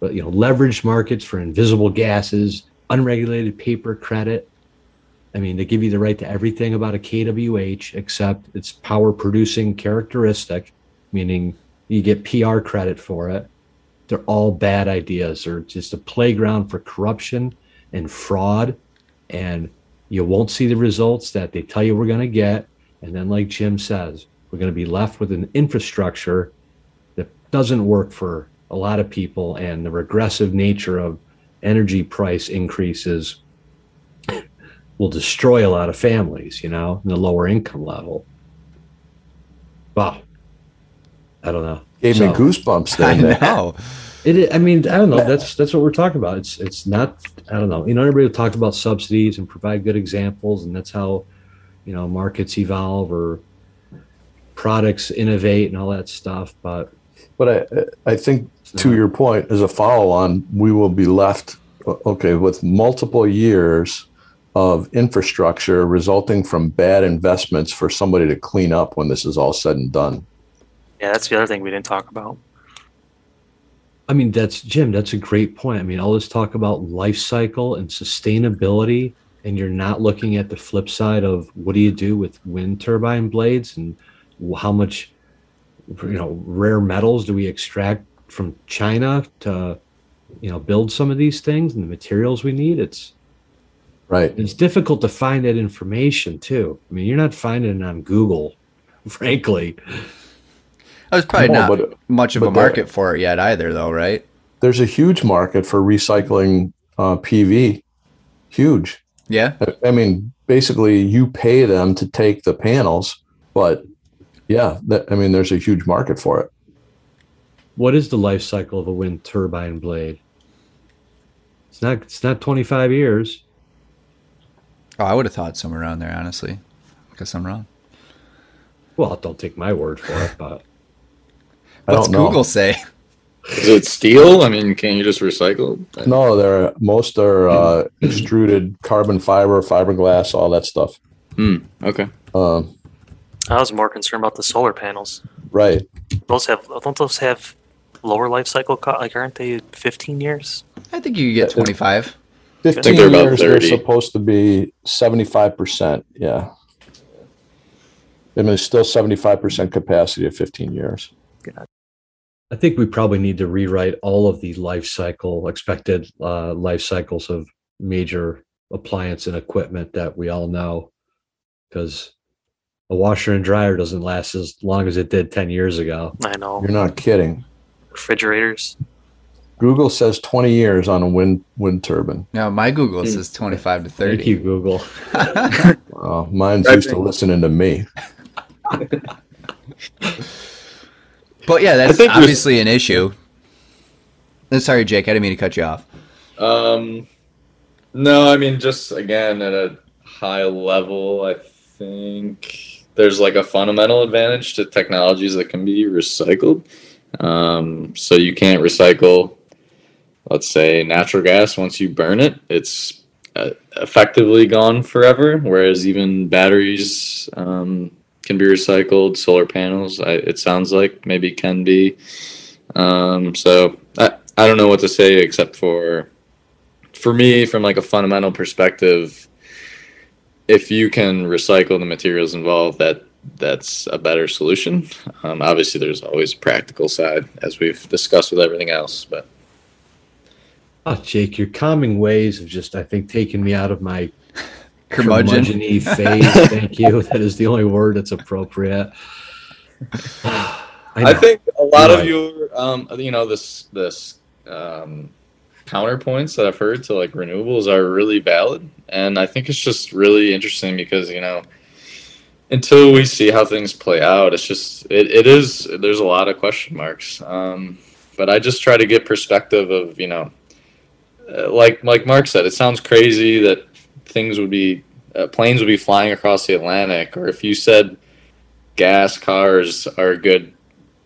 But you know, leveraged markets for invisible gases, unregulated paper credit. I mean, they give you the right to everything about a KWH except its power producing characteristic, meaning you get PR credit for it. They're all bad ideas. They're just a playground for corruption and fraud. And you won't see the results that they tell you we're going to get. And then, like Jim says, we're going to be left with an infrastructure that doesn't work for a lot of people. And the regressive nature of energy price increases will destroy a lot of families, you know, in the lower income level. Wow. I don't know. Gave So- me goosebumps I then. Nick. know. It, is- I mean, I don't know. That's that's what we're talking about. It's it's not. I don't know. You know, everybody will talk about subsidies and provide good examples, and that's how, you know, markets evolve or products innovate and all that stuff. But But I, I think to not- your point, as a follow on, we will be left, okay, with multiple years of infrastructure resulting from bad investments for somebody to clean up when this is all said and done. Yeah, that's the other thing we didn't talk about. I mean, that's Jim. That's a great point. I mean, all this talk about life cycle and sustainability, and you're not looking at the flip side of what do you do with wind turbine blades and how much, you know, rare metals do we extract from China to, you know, build some of these things and the materials we need. It's Right. it's difficult to find that information too. I mean, you're not finding it on Google, frankly. There's probably No, not but- much of but a there- market for it yet either, though, right? There's a huge market for recycling uh, PV. Huge. Yeah. I- I mean, basically, you pay them to take the panels, but yeah, that, I mean, there's a huge market for it. What is the life cycle of a wind turbine blade? It's not. It's not 25 years. Oh, I would have thought somewhere around there, honestly. Guess I'm wrong. Well, don't take my word for it, but I What's don't know. Google say? Is it steel? I mean, can you just recycle? No, they're most are uh, extruded carbon fiber, fiberglass, all that stuff. Hmm. Okay. Um, I was more concerned about the solar panels. right. Those have don't those have lower life cycle? Co- like, aren't they 15 years? I think you get 25. Fifteen they're about years. They're 30. supposed to be seventy-five percent. Yeah. I mean, it's still seventy-five percent capacity at fifteen years. I think we probably need to rewrite all of the life cycle expected uh, life cycles of major appliance and equipment that we all know, because a washer and dryer doesn't last as long as it did 10 years ago. I know You're not kidding. refrigerators. Google says twenty years on a wind wind turbine. No, my Google says 25 to 30. Thank you, Google. Uh, mine's used to listening to me. But yeah, that's obviously an issue. Sorry, Jake. I didn't mean to cut you off. Um, no, I mean, just again at a high level, I think there's like a fundamental advantage to technologies that can be recycled. Um, so you can't recycle, let's say, natural gas once you burn it, it's uh, effectively gone forever. Whereas even batteries um, can be recycled, solar panels, I, it sounds like maybe can be. Um, so I, I don't know what to say except for for me from like a fundamental perspective if you can recycle the materials involved that that's a better solution um, obviously there's always a practical side as we've discussed with everything else but Oh, Jake, your calming ways have just, I think, taken me out of my Curmudgeon. curmudgeon-y phase. Thank you. That is the only word that's appropriate. I, I, think a lot You're of your um, you know this this um, counterpoints that I've heard to like renewables are really valid, and I think it's just really interesting because you know until we see how things play out, it's just it, it is there's a lot of question marks. Um, but I just try to get perspective of you know, uh, like like Mark said, it sounds crazy that things would be uh, planes would be flying across the Atlantic, or if you said gas cars are a good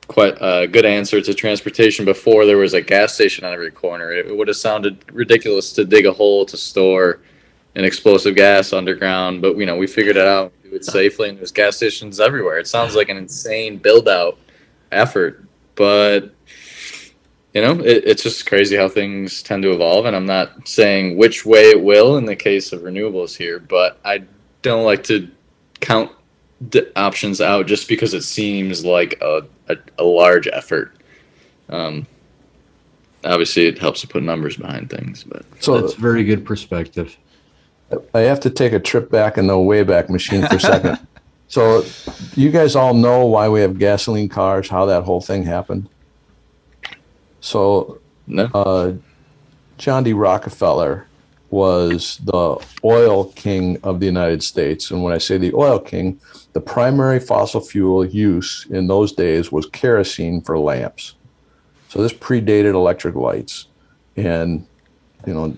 quite a good answer to transportation before there was a gas station on every corner. It would have sounded ridiculous to dig a hole to store an explosive gas underground, but you know we figured it out. We do it safely, and there's gas stations everywhere. It sounds like an insane build out effort, but you know it, it's just crazy how things tend to evolve. And I'm not saying which way it will in the case of renewables here, but I don't like to count d- options out just because it seems like a, a, a large effort. Um, obviously, it helps to put numbers behind things, but So That's very good perspective. I have to take a trip back in the Wayback Machine for a second. so, you guys all know why we have gasoline cars, how that whole thing happened. So, no. uh, John D. Rockefeller was the oil king of the United States. And when I say the oil king, the primary fossil fuel use in those days was kerosene for lamps. So this predated electric lights. And, you know,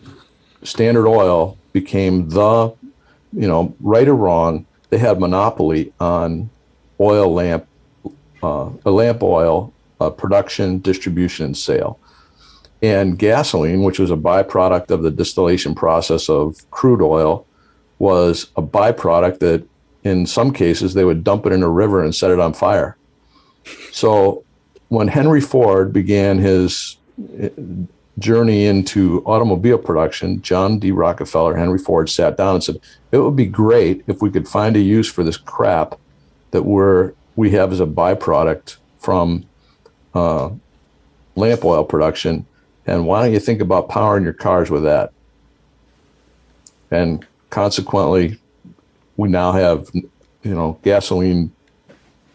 Standard Oil became the, you know, right or wrong, they had monopoly on oil lamp, uh, lamp oil uh, production, distribution, and sale and gasoline, which was a byproduct of the distillation process of crude oil, was a byproduct that in some cases they would dump it in a river and set it on fire. So when Henry Ford began his eh, journey into automobile production, John D. Rockefeller, Henry Ford sat down and said, "It would be great if we could find a use for this crap that we're we have as a byproduct from uh, lamp oil production." And why don't you think about powering your cars with that? And consequently, we now have, you know, gasoline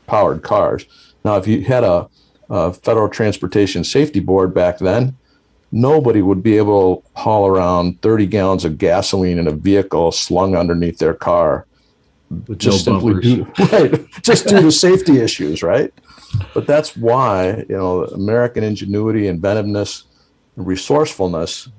powered cars. Now, if you had a, a Federal Transportation Safety Board back then, nobody would be able to haul around 30 gallons of gasoline in a vehicle slung underneath their car With just no simply bumpers. due, right, just due to safety issues, right? But that's why you know American ingenuity, inventiveness, and resourcefulness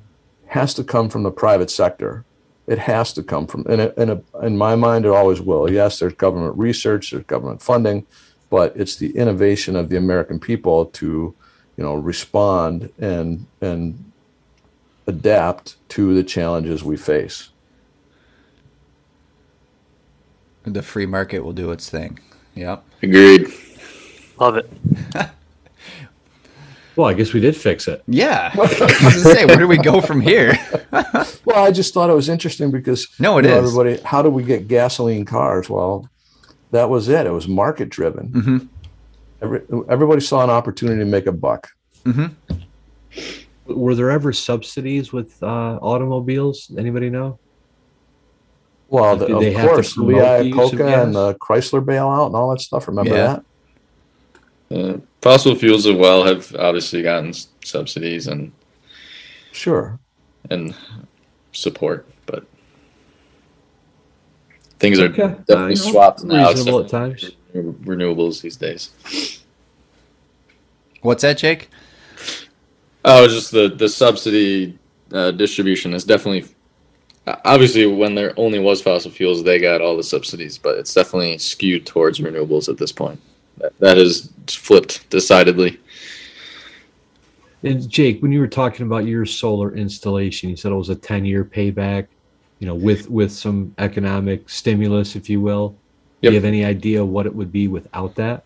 has to come from the private sector. It has to come from, and it, and it, in my mind, it always will. Yes, there's government research, there's government funding, but it's the innovation of the American people to, you know, respond and and adapt to the challenges we face. The free market will do its thing. Yep. Agreed. Love it. Well, I guess we did fix it. Yeah. I was gonna say, where do we go from here? Well, I just thought it was interesting because No, it you know, is. everybody. How do we get gasoline cars? Well, that was it. It was market driven. hmm Every, everybody saw an opportunity to make a buck. hmm Were there ever subsidies with uh, automobiles? Anybody know? Well, Did the, they of have to course, promote the use of Iacocca and the Chrysler bailout and all that stuff. Remember Yeah. that? Uh, fossil fuels as well have obviously gotten s- subsidies and Sure. and support, but things are Okay. Uh, definitely you know, swapped now. It's reasonable at definitely Renewables these days. What's that, Jake? Oh, it's just the the subsidy uh, distribution is definitely obviously when there only was fossil fuels, they got all the subsidies, but it's definitely skewed towards renewables at this point. That, has flipped decidedly. And Jake, when you were talking about your solar installation, you said it was a 10 year payback, you know, with with some economic stimulus, if you will. Do you have any idea what it would be without that?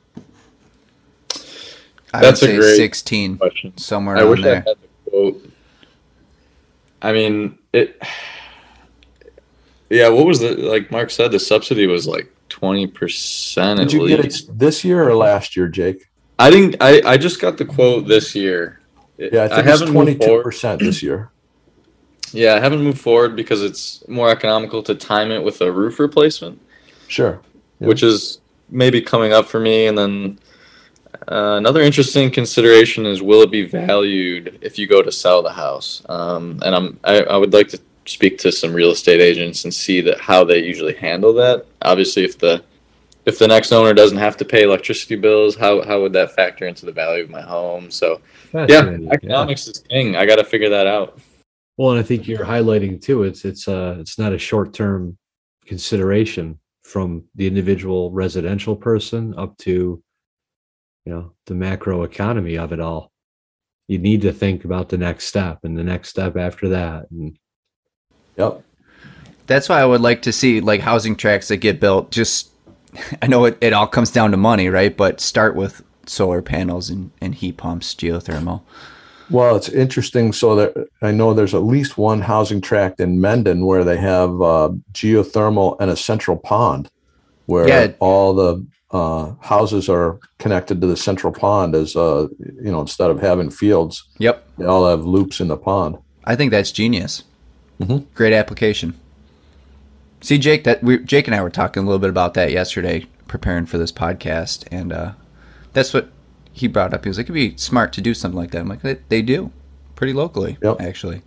I That's a would say great 16, Question. somewhere I around wish I there. had the quote. I mean, it. Yeah, what was the like Mark said? The subsidy was like twenty percent Did you get it this year or last year, Jake? I didn't. I I just got the quote this year. Yeah, I think it's have twenty two percent this year. Yeah, I haven't moved forward because it's more economical to time it with a roof replacement, Sure. Yeah. which is maybe coming up for me. And then Uh, another interesting consideration is will it be valued if you go to sell the house? Um, and I'm I, I would like to speak to some real estate agents and see that how they usually handle that. Obviously, if the if the next owner doesn't have to pay electricity bills, how how would that factor into the value of my home? So yeah, economics is king. I got to figure that out. Well, and I think you're highlighting too. It's it's uh it's not a short term consideration from the individual residential person up to you know the macro economy of it all. You need to think about the next step and the next step after that. And Yep. That's why I would like to see like housing tracts that get built. Just I know it, it all comes down to money, right? But start with solar panels and, and heat pumps, geothermal. Well, it's interesting. So that I know there's at least one housing tract in Mendon where they have uh, geothermal and a central pond, where Yeah. all the uh, houses are connected to the central pond. As uh, you know, instead of having fields, Yep. they all have loops in the pond. I think that's genius. Mhm. Great application. See, Jake, that we, Jake and I were talking a little bit about that yesterday, preparing for this podcast, and uh, that's what he brought up. He was like, "It'd be smart to do something like that." I'm like, "They, they do, pretty locally, Yep. actually."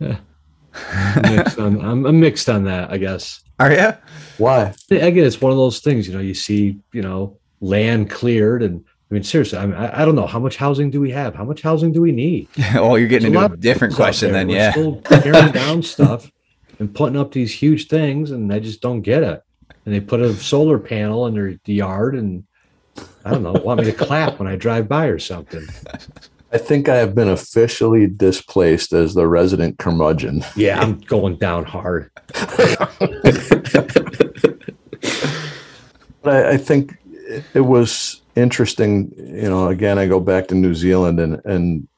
I'm mixed on, I'm, I'm mixed on that, I guess. Are you? Why? Again, it's one of those things. You know, you see, you know, land cleared, and I mean, seriously, I mean, I, I don't know how much housing do we have? How much housing do we need? oh, you're getting There's into lot a different question there. then, We're yeah. Still tearing down stuff and putting up these huge things, and I just don't get it. And they put a solar panel in their yard, and I don't know, want me to clap when I drive by or something. I think I have been officially displaced as the resident curmudgeon. Yeah, I'm going down hard. But I, I think it, it was interesting. You know, again, I go back to New Zealand, and and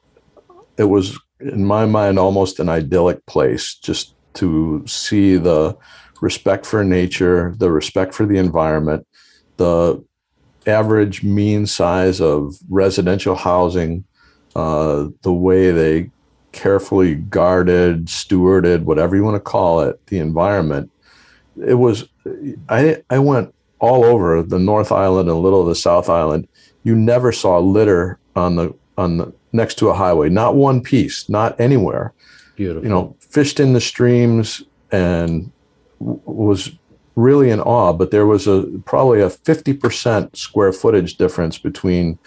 it was in my mind almost an idyllic place just to see the respect for nature, the respect for the environment, the average mean size of residential housing, uh, the way they carefully guarded, stewarded, whatever you want to call it, the environment. It was, I, I went all over the North Island and a little of the South Island. You never saw litter on the, on the, next to a highway, not one piece, not anywhere Beautiful. you know, fished in the streams and w- was really in awe. But there was a probably a 50% square footage difference between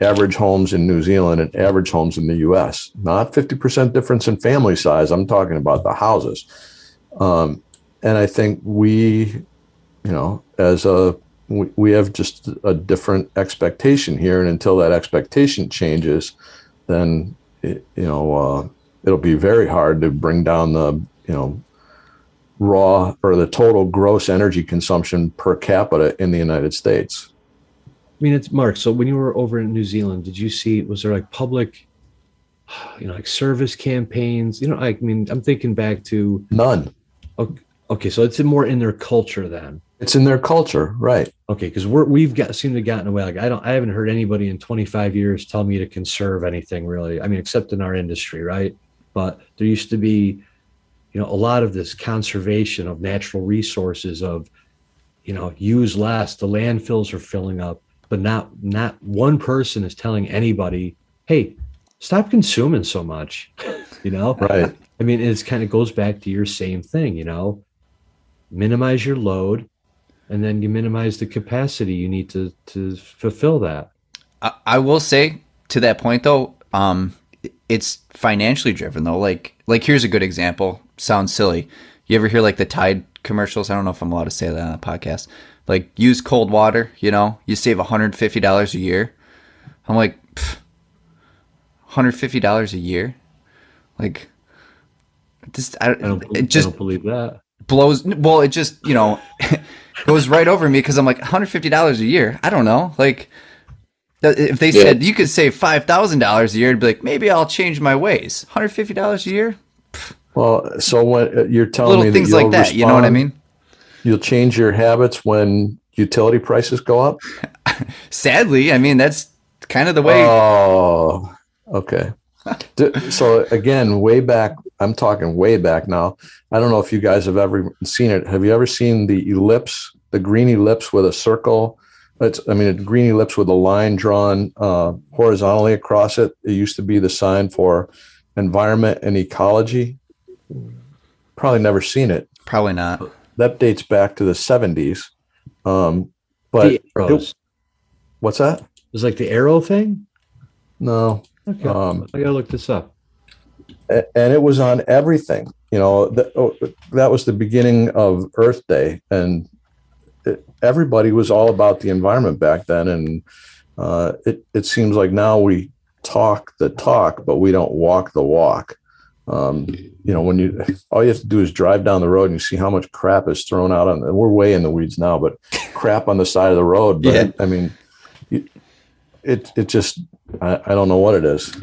average homes in New Zealand and average homes in the US. Not 50% difference in family size. I'm talking about the houses. Um, and I think we, you know, as a, we, we have just a different expectation here. And until that expectation changes, then, it, you know, uh, it'll be very hard to bring down the you know raw or the total gross energy consumption per capita in the United States. I mean, it's Mark. So when you were over in New Zealand, did you see? Was there like public, you know, like service campaigns? You know, I mean, I'm thinking back to None. okay, so it's more in their culture then. It's in their culture, right? Okay, because we're we've got seem to gotten away. Like I don't, I haven't heard anybody in 25 years tell me to conserve anything really. I mean, except in our industry, right? But there used to be, you know, a lot of this conservation of natural resources of, you know, use less. The landfills are filling up, but not not one person is telling anybody, hey, stop consuming so much. you know, Right. I mean, it's kind of goes back to your same thing, you know, minimize your load, and then you minimize the capacity you need to to fulfill that. I, I will say to that point though, um, it's financially driven though. Like, like here's a good example. Sounds silly. You ever hear like the Tide commercials? I don't know if I'm allowed to say that on a podcast. Like, use cold water. You know, you save 150 dollars a year. I'm like, 150 dollars a year. Like, just I, I don't, it I don't believe that. blows well it just you know goes right over me because i'm like $150 a year i don't know like if they Yeah. said you could save $5000 a year i'd be like maybe i'll change my ways $150 a year Well, so when uh, you're telling me little that things like that you know what i mean You'll change your habits when utility prices go up. sadly i mean that's kind of the way Oh, okay. D- so again, way back, I'm talking way back now. I don't know if you guys have ever seen it. Have you ever seen the ellipse, the green ellipse with a circle It's, I mean, a green ellipse with a line drawn uh, horizontally across it. It used to be the sign for environment and ecology. Probably never seen it. Probably not. That dates back to the 70s. Um, but the arrows. what's that? It was like the arrow thing. No, Okay, Um, I gotta look this up. A- and it was on everything. You know, that, oh, that was the beginning of Earth Day, and it, everybody was all about the environment back then. And uh, it it seems like now we talk the talk, but we don't walk the walk. Um, you know, when you all you have to do is drive down the road and you see how much crap is thrown out on. We're way in the weeds now, but crap on the side of the road. But Yeah. I mean, it it, it just I, I don't know what it is.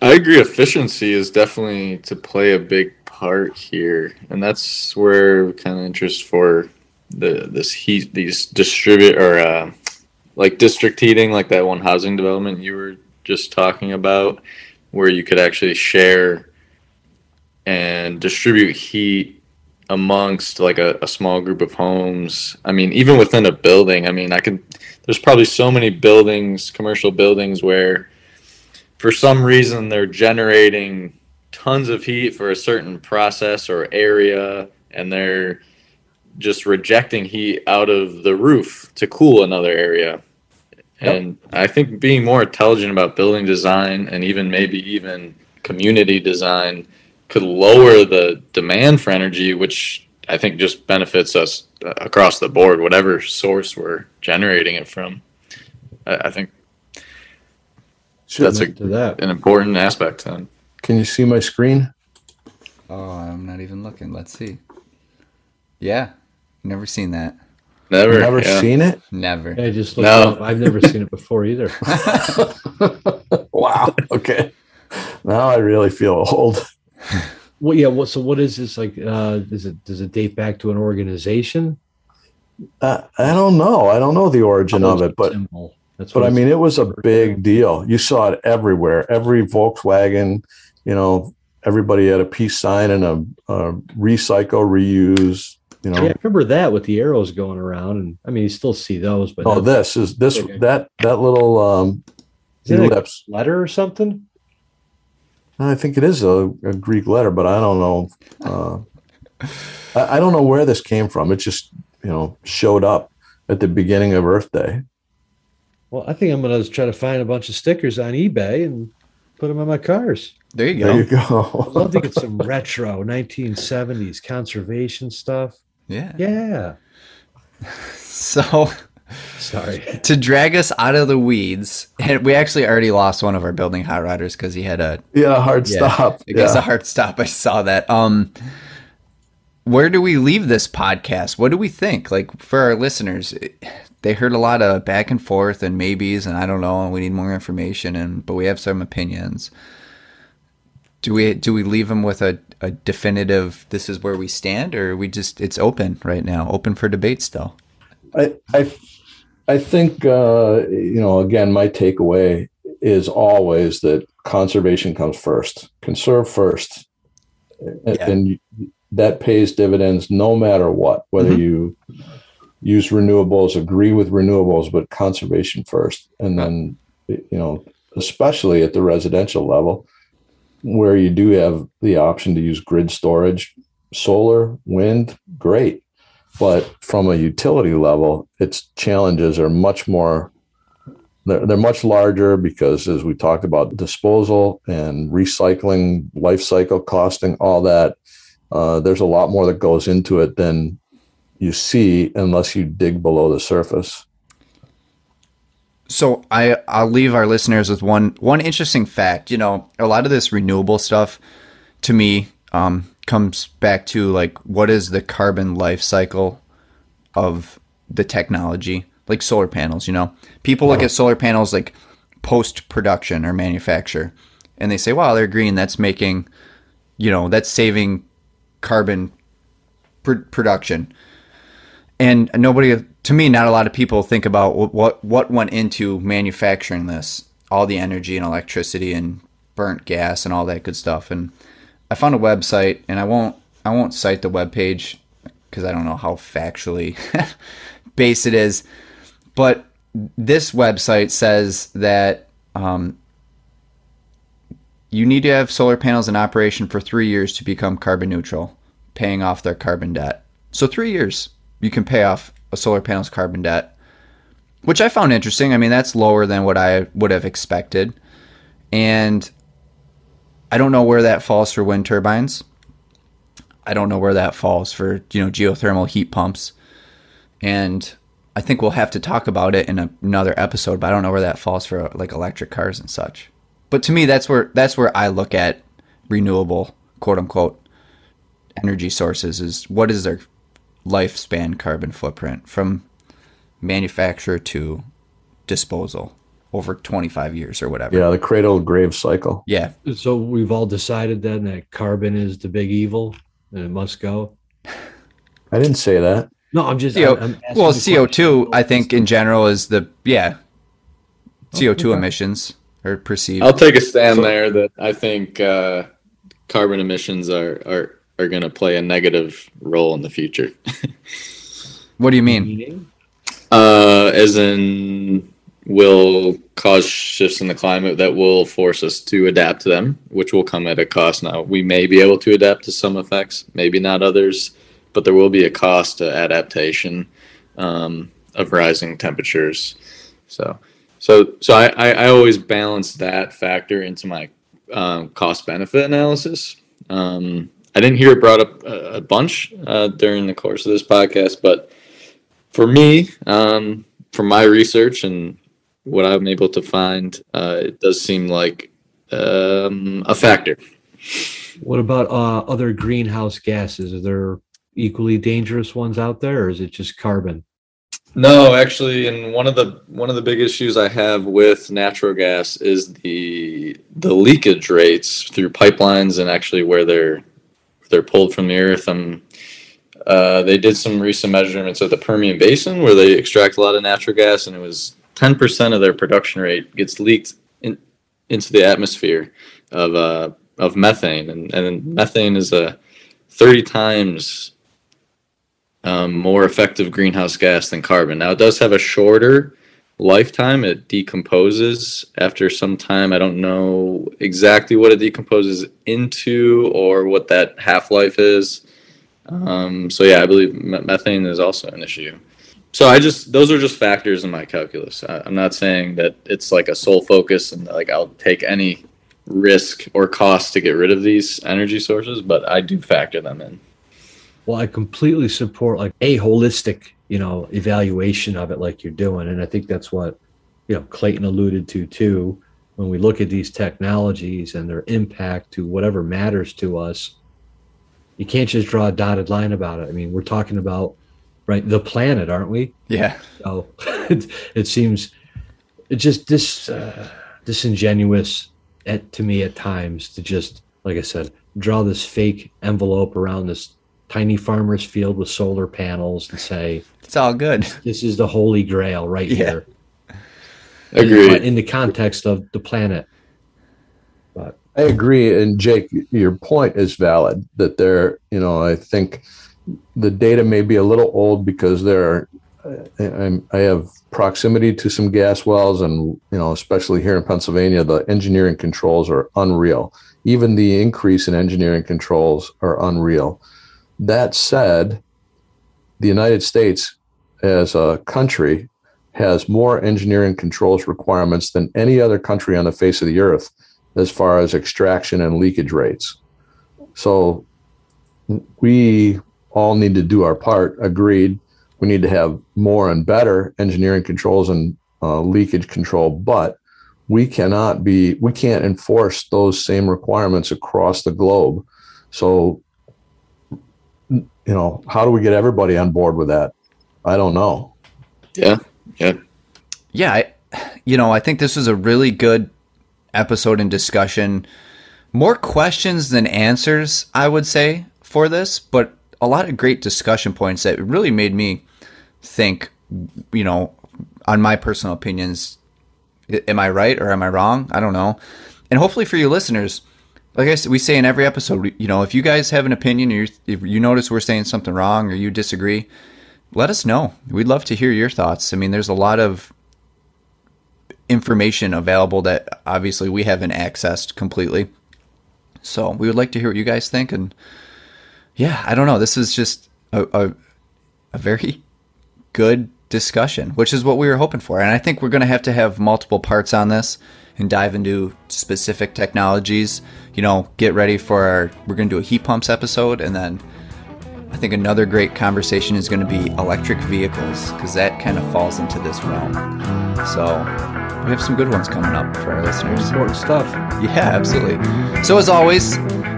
I agree. Efficiency is definitely to play a big part here, and that's where kind of interest for the this heat, these distribute or uh, like district heating, like that one housing development you were just talking about, where you could actually share and distribute heat amongst like a, a small group of homes. I mean, even within a building. I mean, I can. There's probably so many buildings, commercial buildings, where for some reason they're generating tons of heat for a certain process or area and they're just rejecting heat out of the roof to cool another area. And i think being more intelligent about building design and even maybe even community design could lower the demand for energy which i think just benefits us across the board whatever source we're generating it from i, I think that's a, to that. an important aspect then Can you see my screen? Oh, I'm not even looking. Let's see. Yeah, never seen that. never Never yeah. seen it? Never. I just looked No. up. I've never seen it before either. wow. Okay. Now I really feel old. Well, yeah. What? So, what is this like? Uh, does it does it date back to an organization? Uh, I don't know. I don't know the origin of it, but Symbol. That's but I mean, it was a big deal. You saw it everywhere. Every Volkswagen, you know, everybody had a peace sign and a, a recycle, reuse. You know, Yeah, I remember that with the arrows going around, and I mean, you still see those, but oh, this is this Okay. that that little um, Is it a- ellipse. letter or something. I think it is a, a Greek letter, but I don't know. Uh, I, I don't know where this came from. It just you know showed up at the beginning of Earth Day. Well, I think I'm gonna try to find a bunch of stickers on eBay and put them on my cars. There you go. There go. you go. I'd love to get some retro 1970s conservation stuff. Yeah. Yeah. So Sorry. to drag us out of the weeds, and we actually already lost one of our building hot riders because he had a yeah, hard Yeah. stop. it Yeah. a hard stop. I saw that. Um, where do we leave this podcast? What do we think? Like for our listeners, they heard a lot of back and forth and maybes, and I don't know, and we need more information, and but we have some opinions. Do we do we leave them with a, a definitive? This is where we stand, or we just it's open right now, open for debate still. I, I, I think uh, you know. Again, my takeaway is always that conservation comes first. Conserve first, and, Yeah. and that pays dividends no matter what. Whether Mhm. you use renewables, agree with renewables, but conservation first, and then you know, especially at the residential level, where you do have the option to use grid storage, solar, wind, great but from a utility level, its challenges are much more. They're, they're much larger because, as we talked about, disposal and recycling, life cycle costing, all that. Uh, there's a lot more that goes into it than you see unless you dig below the surface. So I I'll leave our listeners with one one interesting fact. You know, a lot of this renewable stuff to me um, comes back to like what is the carbon life cycle of the technology, like solar panels. You know, people look oh. at solar panels like post production or manufacture, and they say, "Wow, they're green. That's making, you know, that's saving carbon pr- production." and nobody to me not a lot of people think about what, what what went into manufacturing this all the energy and electricity and burnt gas and all that good stuff and i found a website and i won't i won't cite the web page because i don't know how factually based it is but this website says that um, you need to have solar panels in operation for three years to become carbon neutral, paying off their carbon debt. So three years you can pay off a solar panel's carbon debt, which I found interesting. I mean, that's lower than what I would have expected, and I don't know where that falls for wind turbines. I don't know where that falls for you know geothermal heat pumps, and I think we'll have to talk about it in another episode. But I don't know where that falls for like electric cars and such. But to me, that's where that's where I look at renewable quote unquote energy sources is what is their lifespan carbon footprint from manufacture to disposal over 25 years or whatever. Yeah, the cradle grave cycle. Yeah. So we've all decided then that carbon is the big evil and it must go. I didn't say that. No, I'm just. CO, I'm- I'm well, CO2, question. I think in general is the, yeah, CO2 okay. emissions are perceived. I'll take a stand there that I think uh, carbon emissions are are are going to play a negative role in the future. what do you mean? Uh, as in, will cause shifts in the climate that will force us to adapt to them, which will come at a cost. Now, we may be able to adapt to some effects, maybe not others, but there will be a cost to adaptation um, of rising temperatures. So, so, so I, I, I always balance that factor into my um, cost benefit analysis. Um, I didn't hear it brought up a, a bunch uh, during the course of this podcast, but for me, um, from my research and what I'm able to find, uh, it does seem like um, a factor. What about uh, other greenhouse gases? Are there equally dangerous ones out there, or is it just carbon? No, actually, and one of the one of the big issues I have with natural gas is the the leakage rates through pipelines and actually where they're they're pulled from the earth. Um, uh, they did some recent measurements at the Permian Basin where they extract a lot of natural gas, and it was ten percent of their production rate gets leaked in, into the atmosphere of uh, of methane, and and methane is a thirty times um, more effective greenhouse gas than carbon. Now, it does have a shorter lifetime. It decomposes after some time. I don't know exactly what it decomposes into or what that half life is. Um, so, yeah, I believe methane is also an issue. So I just those are just factors in my calculus. I, I'm not saying that it's like a sole focus and like I'll take any risk or cost to get rid of these energy sources, but I do factor them in. Well, I completely support like a holistic, you know, evaluation of it, like you're doing, and I think that's what you know Clayton alluded to too. When we look at these technologies and their impact to whatever matters to us, you can't just draw a dotted line about it. I mean, we're talking about right the planet, aren't we? Yeah. So it, it seems it just dis uh, disingenuous at to me at times to just like I said draw this fake envelope around this tiny farmer's field with solar panels and say It's all good. this is the holy grail right Yeah. here Agreed. in the context of the planet. But I agree. And Jake, your point is valid that there, you know, I think the data may be a little old because there are, I, have proximity to some gas wells and, you know, especially here in Pennsylvania, the engineering controls are unreal. Even the increase in engineering controls are unreal. That said, the United States as a country has more engineering controls requirements than any other country on the face of the earth as far as extraction and leakage rates. So we all need to do our part. Agreed. We need to have more and better engineering controls and uh, leakage control, but we cannot be, we can't enforce those same requirements across the globe. So, you know, how do we get everybody on board with that? I don't know. Yeah. Yeah. Yeah, I, you know, I think this was a really good episode and discussion. More questions than answers, I would say, for this, but a lot of great discussion points that really made me think, you know, on my personal opinions. Am I right or am I wrong? I don't know. And hopefully for you listeners, like I said, we say in every episode, you know, if you guys have an opinion or if you notice we're saying something wrong or you disagree, let us know. We'd love to hear your thoughts. I mean, there's a lot of information available that obviously we haven't accessed completely. So we would like to hear what you guys think. And yeah, I don't know. This is just a, a, a very good discussion, which is what we were hoping for. And I think we're going to have to have multiple parts on this and dive into specific technologies. You know, get ready for our, we're going to do a heat pumps episode and then I think another great conversation is going to be electric vehicles because that kind of falls into this realm. So we have some good ones coming up for our listeners. Important stuff. Yeah, absolutely. So as always,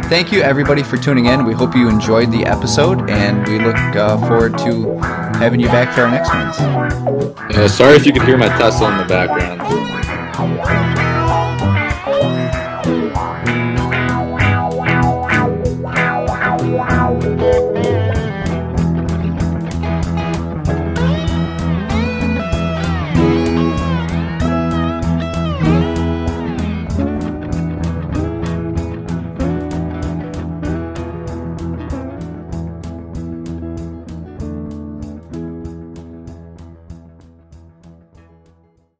thank you everybody for tuning in. We hope you enjoyed the episode, and we look uh, forward to having you back for our next ones. Yeah, sorry if you could hear my Tesla in the background.